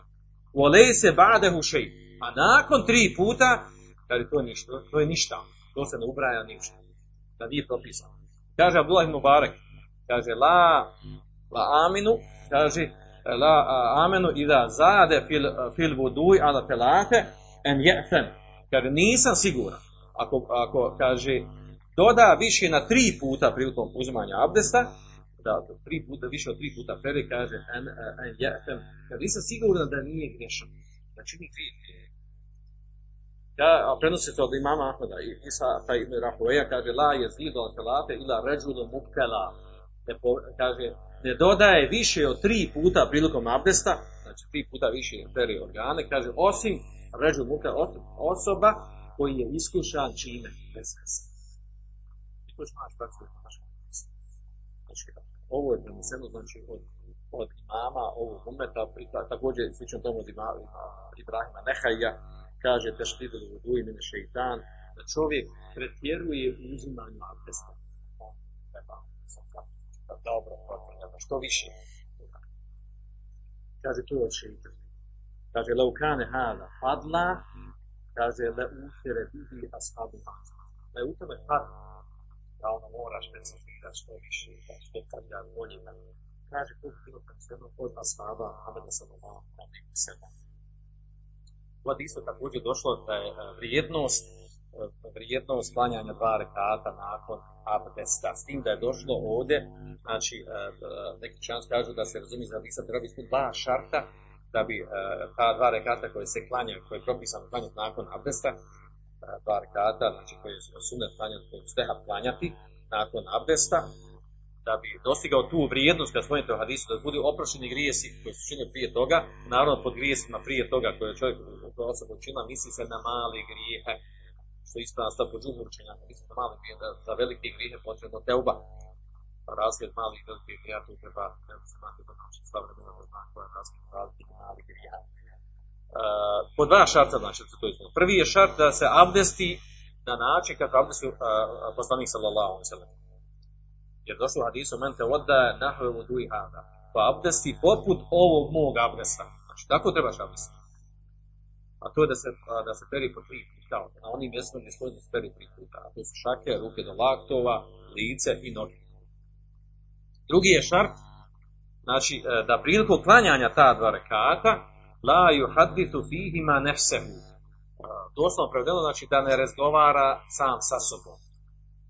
Olejse ba'dahu shay. A nakon tri puta Kaže, to je ništa, to je ništa. To se ne ubraja ništa. Da nije propisano. Kaže Abdullah ibn Mubarak, kaže, la, la aminu, kaže, la a, amenu ida zade fil, fil vuduj ala telate en je'fen. Kaže, nisam siguran. Ako, ako, kaže, doda više na tri puta prilikom uzimanja abdesta, da tri puta, više od tri puta pere, kaže, en, en je'fen. Kaže, nisam siguran da nije grešan. Da čini grije. Ja, a prenosi se od imama Ahmeda Isa pa ibn Rahueja kaže la je zidu al felate ila ređulu mubtela. Ne po, kaže, ne dodaje više od tri puta prilikom abdesta, znači tri puta više peri organe, kaže, osim ređul mubtela, osoba koji je iskušan čime, bez veze. I to će naš hadisu. Znači, ovo je preneseno, znači, od, od imama ovog umeta, pri- ta- također slično tomu od imama Ibrahima Nehaja, kaže teštidu vudu i mine šeitan, da čovjek pretjeruje u uzimanju abdesta. On sad da dobro potvrda, da što više. Kaže to je od šeitan. Kaže, laukane hada fadla, kaže, le usire bihi ashabu. Le u tome fadla, da ono moraš recenzirati što više, da što kad ja bolje. Kaže, to bi bilo preneseno od ashaba Muhammeda sallallahu alaihi wa sallam. U hadisu također došlo da je e, vrijednost e, vrijednost klanjanja dva rekata nakon abdesta. S tim da je došlo ovdje, znači, e, neki čans kažu da se razumije za hadisa treba biti dva šarta da bi ta dva rekata koje se klanjaju, koje je propisano klanjati nakon abdesta, dva rekata, znači koje su sunet klanjati, koje su stehab klanjati nakon abdesta, da bi dostigao tu vrijednost kad spomenete u hadisu, da budu oprošeni grijesi koji su činili prije toga, naravno pod grijesima prije toga koje je čovjek koja osoba učinila, misli se na male grijehe, što je ispravno stav po džumu učenjaka, misli na male grijehe, da za velike grijehe potrebno teuba. Pa razgled malih i velikih grijeha tu treba, treba se znati da znači sva vremena koja je i malih grijeha. Uh, po dva šarta znači to izgleda. Prvi je šart da se abdesti na način kako abdesti uh, poslanik sallallahu alaihi sallam. Jer došlo u hadisu men te odda nahve vudu i hada. Pa abdesti poput ovog mog abdesta. Znači, tako trebaš abdesti. A to je da se, da se peri po tri puta. Na onim mjestima gdje stoji da se peri tri puta. To su šake, ruke do laktova, lice i noge. Drugi je šart, znači, e, da prilikom klanjanja ta dva rekata, la yuhadithu fihima nefsehu. E, Doslovno prevedeno, znači da ne razgovara sam sa sobom.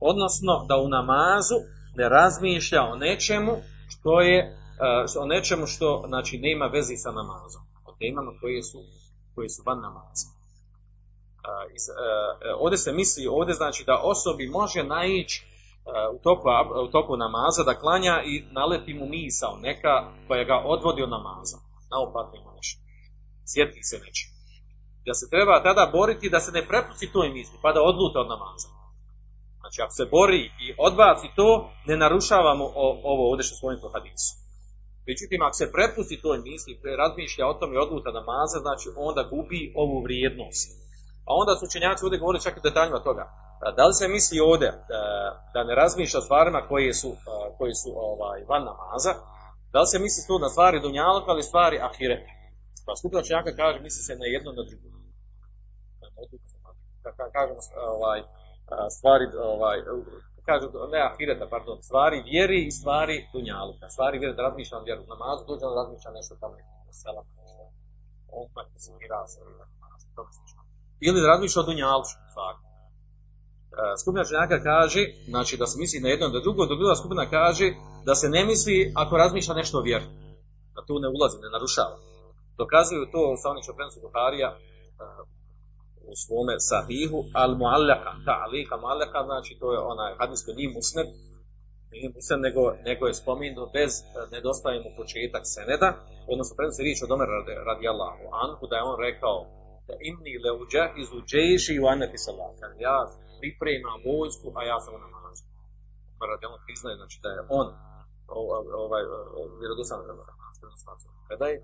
Odnosno, da u namazu ne razmišlja o nečemu što je uh, o nečemu što znači nema veze sa namazom o temama koje su koje su van namaza uh, iz, uh, ovdje se misli ovdje znači da osobi može naići u, toku, u toku namaza da klanja i naleti mu misao neka koja ga odvodi od namaza naopatno ima nešto sjeti se nečemu da se treba tada boriti da se ne prepusti toj misli pa da odluta od namaza Znači, ako se bori i odbaci to, ne narušavamo o, ovo ovdje što svojim po hadisu. Međutim, ako se prepusti toj misli, razmišlja o tom i odluta namaza, znači onda gubi ovu vrijednost. A onda su učenjaci ovdje govorili čak i detaljima toga. Da li se misli ovdje da, da ne razmišlja o stvarima koje su, koje su ovaj, van namaza, da li se misli tu na stvari dunjalka ili stvari ahireta? Pa skupina učenjaka kaže, misli se na jedno na drugo. Kažemo, ovaj, stvari, ovaj, kažu, ne ahireta, pardon, stvari vjeri i stvari dunjaluka. Stvari vjeri da razmišljam vjeru namazu, dođe da razmišljam nešto tamo neko selam, nešto odmah da se mira sa namazu, to slično. Ili da razmišlja o dunjalučkom stvari. Skupina čenjaka kaže, znači da se misli na jedno da drugo, dok druga skupina kaže da se ne misli ako razmišlja nešto o vjeri. da tu ne ulazi, ne narušava. Dokazuju to sa onim što prenosi Buharija uh, u svome sahihu, al muallaka, ta alika muallaka, znači to je onaj hadis koji nije musned, nije musned, nego, nego je spominut bez uh, nedostaje početak seneda, odnosno prenosi riječ od Omer radi, radi anhu, da je on rekao da inni le uđahizu džeši u aneti salat, ja pripremam vojsku, a ja sam na namazu. Omer radi Allah priznaje, znači da je on ovaj vjerodostan kada je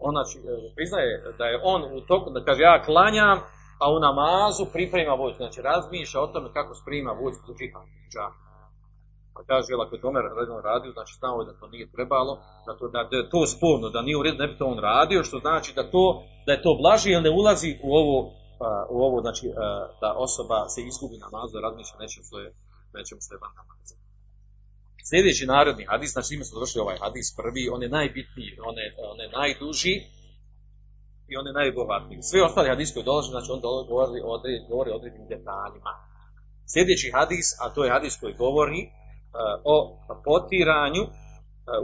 ona priznaje da je on u toku da kaže ja klanjam a u namazu priprema vojsku. Znači razmišlja o tome kako sprema vojsku za džihad pa kaže ako je Tomer redno radio znači znao je da to nije trebalo da to, da, da je to sporno da nije u redu ne bi to on radio što znači da to da je to blaži jer ne ulazi u ovo u ovo znači da osoba se izgubi namazu da razmišlja nečem što je nečem što je van namaza Sljedeći narodni hadis, znači ime smo došli ovaj hadis prvi, on je najbitniji, on je, on je najduži i on je najbogatiji. Sve ostali hadis koji dolaze, znači on govori, odred, govori o određenim detaljima. Sljedeći hadis, a to je hadis koji govori uh, o potiranju, uh,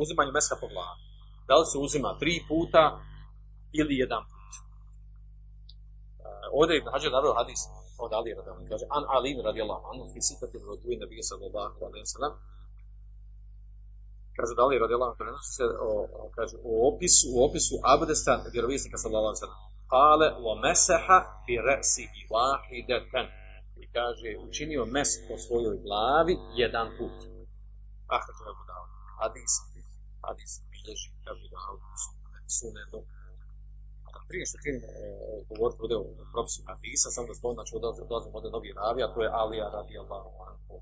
uzimanju meska po glavi. Da li se uzima tri puta ili jedan put. Uh, ovdje je Hađar naveo hadis od Ali radijallahu kaže an Ali radijallahu anhu fi sitati roduj nabija sallallahu alejhi ve sellem kaže da li radijallahu prenosi se o, o, kaže, o opisu, u opisu abdesta vjerovisnika sallallahu sellem. Kale wa masaha bi ra'sihi wahidatan. I kaže učinio mes po svojoj glavi jedan put. Ah, to je budao. Hadis, hadis bilježi kaže da sunetu. Prije što krenemo e, govoriti ovdje o propisu hadisa, sam da spomenu, znači odlazim, odlazim ovdje novi ravi, a to je Alija radijallahu anhu.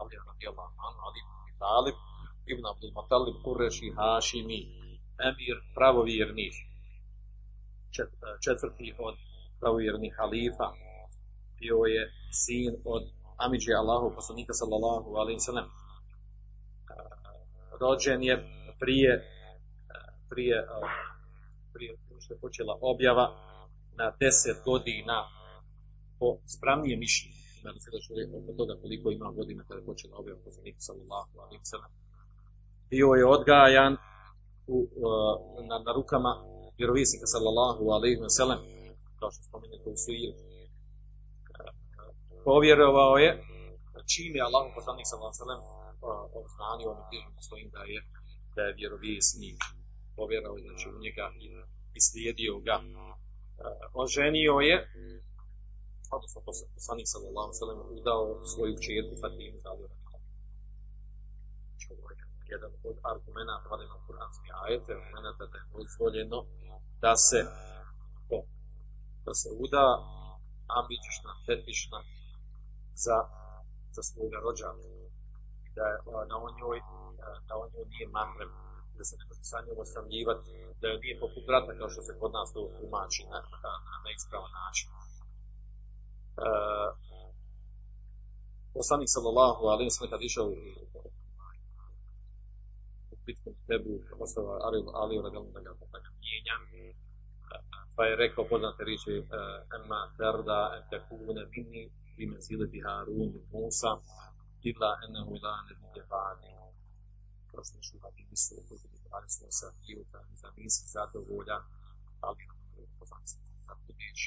Alija radijallahu anhu, Ali ibn Talib, Ibn Abdul Matalib Kureši Hašimi, emir pravovjernih, četvrti od pravovjernih halifa, bio je sin od Amidže Allahu, poslanika sallallahu alaihi sallam, rođen je prije, prije, prije što je počela objava na deset godina po spravnije mišljenje. Nadam se da ću od toga koliko ima godina kada je počela objava poslanika sallallahu alaihi sallam bio je odgajan u, uh, na, na rukama vjerovisnika sallallahu alaihi wa sallam kao što spominjete u suri povjerovao je čim je Allah poslanik sallallahu alaihi wa sallam obznanio onim bližim svojim da je da je vjerovisnik povjerovao znači u njega i, i slijedio ga oženio je odnosno poslanik sallallahu alaihi wa sallam udao svoju čerku Fatimu radijallahu jedan od argumenta valjeno kuranski ajete, argumenta da je dozvoljeno da se to, da se uda ambična, fetišna za, za svoga rođaka. Da je na on njoj, da on njoj nije mahrem, da se ne može sa njom osamljivati, da joj nije poput brata kao što se kod nas to umači na, na, na ispravan način. Uh, poslanik sallallahu alaihi sallam kad išao bitku tebu ostava Ali, Ali radijalno da ga, da mijenja. Pa je rekao poznate riječi Emma Terda en tekune minni bi menzileti Harun i Musa illa ennehu ila nebije bani. Prošli su hadisu koji su bili svoj sa Iuta i za nisi zadovoljan ali poznate da budeš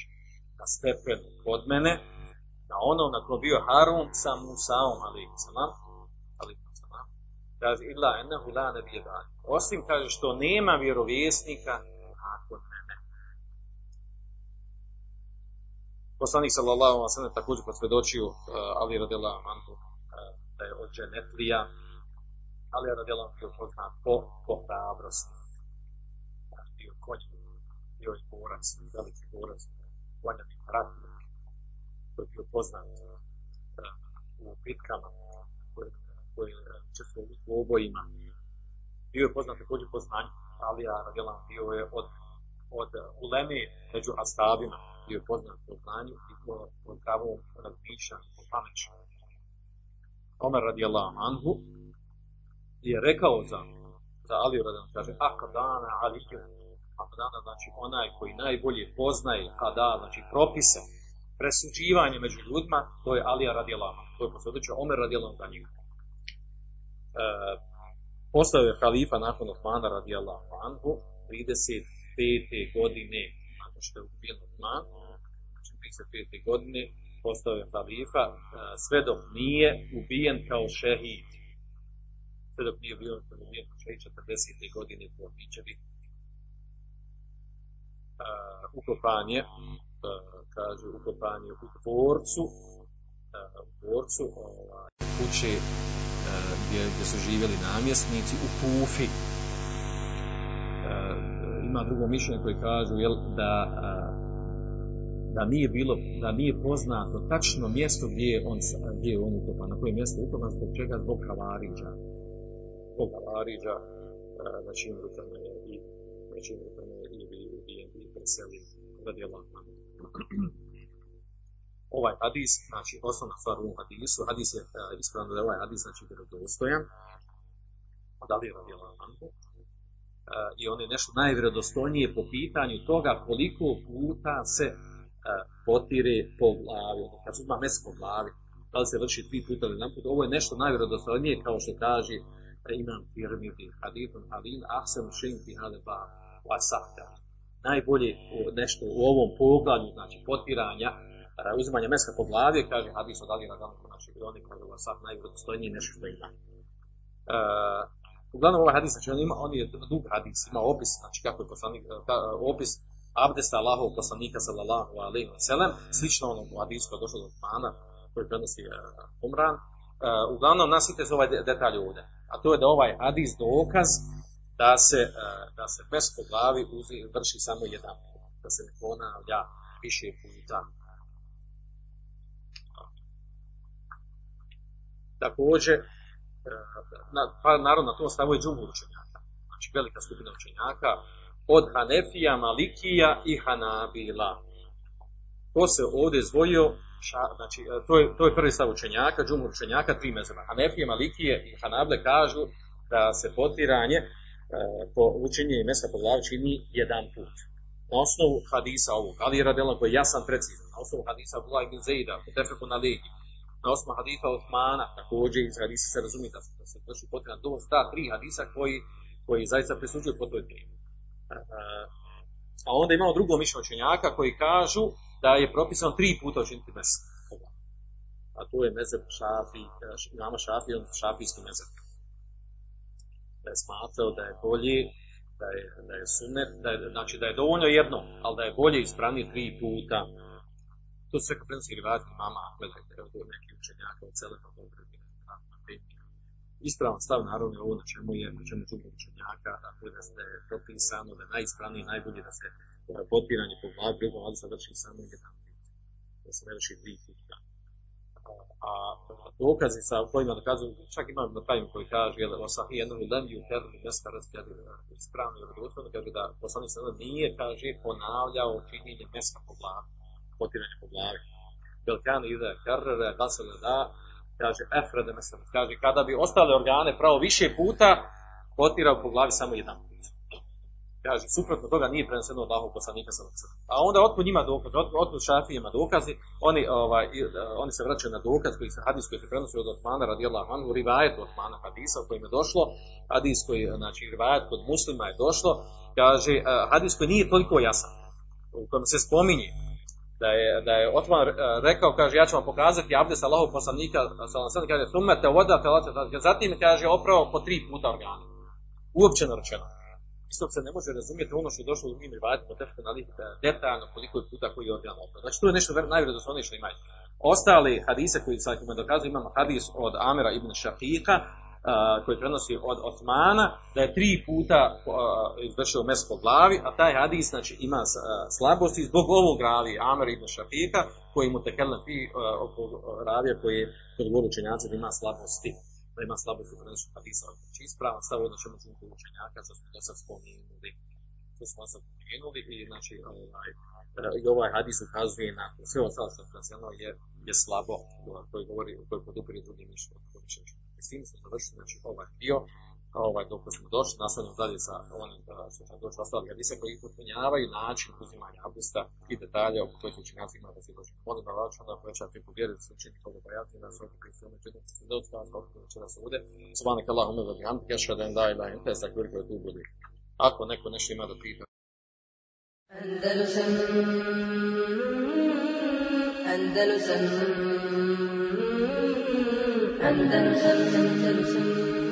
na stepen kod mene na onom na kojem bio Harun sa Musaom ali ali kaže illa ennehu la nebije ba'di. Osim kaže što nema vjerovjesnika nakon mene. Poslanik sallallahu alejhi ve sellem također posvjedočio uh, Ali radijallahu anhu uh, da je od dženetlija Ali radijallahu anhu bio poznat po, po hrabrosti. Znači, bio konj, bio je borac, veliki borac, konjani ratnik, koji je bio poznat uh, u bitkama koji učestvuje u dvobojima. Bio je poznat također po znanju, ali ja radijalan bio je od, od uleme među astabima, bio je poznat po znanju i po, po pravom razmišljanju, po pameću. Omer radijalan anhu je rekao za, za Aliju radijalan, kaže, akadana Aliju, akadana znači onaj koji najbolje poznaje kada, znači propise, presuđivanje među ljudima, to je Alija radijalan, to je posvjedočio Omer radijalan za njega. Uh, postao je halifa nakon Osmana radijallahu anhu 35. godine nakon što je ubijen Osman znači 35. godine postao je halifa e, sve dok nije ubijen kao šehid sve dok nije ubijen, ubijen kao šehid 40. godine po Hiđari uh, ukopan je uh, kažu ukopan je u dvorcu u dvorcu ovaj, kuće gdje, gdje su živjeli namjesnici u Kufi uh, ima drugo mišljenje koje kažu jel, da da nije bilo, da nije poznato tačno mjesto gdje je on, gdje je on ukopan, na koje mjesto je ukopan, zbog čega, zbog Havariđa. Zbog Havariđa, znači umrutano je i znači umrutano je i ubijen i preselio radi Allah. Ovaj hadis, znači osnovna stvar u ovom hadisu, hadis je ispravno da je ovaj hadis, znači vjerodostojan, od Ali radi Allah. I on je nešto najvjerodostojnije po pitanju toga koliko puta se potire po glavi, kad se uzma meso po glavi, da li se vrši tri puta ili jedan put, ovo je nešto najvjerodostojnije kao što kaže imam firmidi, hadithun hadin, ahsan šin fi hale ba, wasahta. Najbolje nešto u ovom pogledu, znači potiranja, uzimanja meska po glavi, kaže hadis od Alina Galanko, znači oni kaže wasah najvjerodostojnije nešto što ima. Uh, uglavnom ovaj hadis, znači on, ima, on je dug hadis, ima opis, znači kako je poslanik, opis abdesta Allahov poslanika sallallahu alejhi ve sellem slično onom hadisu koji je od Osmana koji prenosi uh, Umran uh, uglavnom nasite se ovaj detalj ovdje a to je da ovaj hadis dokaz da se uh, da se bez po glavi uzi, vrši samo jedan da se ne ponavlja više puta također na, pa naravno na to stavuje džumu učenjaka znači velika skupina učenjaka od Hanefija, Malikija i Hanabila. Ko se ovdje zvojio, ša, znači, to je, to je prvi stav učenjaka, džumur učenjaka, tri mezeba. Hanefije, Malikije i Hanable kažu da se potiranje e, po učenje i mesta po glavi čini jedan put. Na osnovu hadisa ovog, ali je radila koji je jasan precizan, na osnovu hadisa Abdullah ibn po tefeku na legi, na osnovu hadisa Osmana, također iz hadisa se razumije da da se vrši to su ta tri hadisa koji, koji zaista presuđuju po toj temi. A onda imamo drugo mišljenje učenjaka koji kažu da je propisano tri puta učiniti mesak. A to je mezeb šafi, imamo šafi, on šafijski mezeb. Da je smatrao da je bolje, da je, da je sunet, da je, znači da je dovoljno jedno, ali da je bolje ispravnije tri puta. To se sve prenosi rivati mama Ahmeda, da je neki učenjaka od celefa, od ispravan stav naravno je ovo na čemu je na čemu čubu učenjaka, dakle da se je propisano da je najispravniji najbolje da se potiranje po glavi prilikom vlada savrši samo jedan put, da se ne vrši tri puta. A, dokazi sa kojima dokazuju, čak ima na tajmu koji kaže, jel, osah i jednom ilan ju terli mesta razgledu ispravno ili gospodno, kaže da poslanik sada nije, kaže, ponavljao činjenje mesta po glavi, potiranje po glavi. Belkani ide karrere, gasele da, kaže efrede mesela, kaže kada bi ostale organe pravo više puta potirao po glavi samo jedan put. Kaže, suprotno toga nije preneseno od Allahov poslanika sa A onda otkud njima dokaz, otkud šafijima dokazi, oni, ovaj, oni se vraćaju na dokaz koji se hadis koji se prenosi od Osmana radijallahu anhu, rivajet Osmana hadisa u kojim je došlo, hadis koji, znači rivajet kod muslima je došlo, kaže, hadis koji nije toliko jasan, u kojem se spominje, da je, da je Otman rekao, kaže, ja ću vam pokazati abdest Allahov poslanika, sallam kaže, sumete voda, telate, zatim kaže, opravo po tri puta organe. Uopćeno rečeno. Isto se ne može razumjeti ono što je došlo u njim rivajati po tefku na detaljno koliko je puta koji je organ opravo. Znači, to je nešto najvredoslovnije što imaju. Ostali hadise koji sa kojima dokazuju, imamo hadis od Amira ibn Šafika, koji prenosi od Osmana, da je tri puta izvršio mes po glavi, a taj hadis znači, ima slabosti zbog ovog ravi Amr ibn Šafika, koji mu tekelna uh, oko ravija koji je kod govoru učenjaca da ima slabosti da ima slabosti u prenosu hadisa. Znači ispravan stav čemu ćemo učenjaka, što smo do sad spomenuli. To smo sad spomenuli i znači ovaj, i ovaj hadis ukazuje na sve ostalo što je je, je slabo koji govori, koji podupiri drugim mišljenjem. S tim smo završili znači, ovaj dio ovaj, dok smo došli, nastavljamo dalje sa onim što sam došli ostali hadise koji upotpunjavaju način uzimanja abdesta i detalje oko kojih učinjaci ima da se došli. Molim da laču onda poveća tipu vjeri da se učini koga bojati da se okupiti sve ono četiri se dosta, a okupiti će da se bude. Subhanak Allah umir da bihamdi, keša da da ila testa koliko je tu bude. Ako neko nešto ima da pita. Andalusam Andalusam Andalusam Andalusam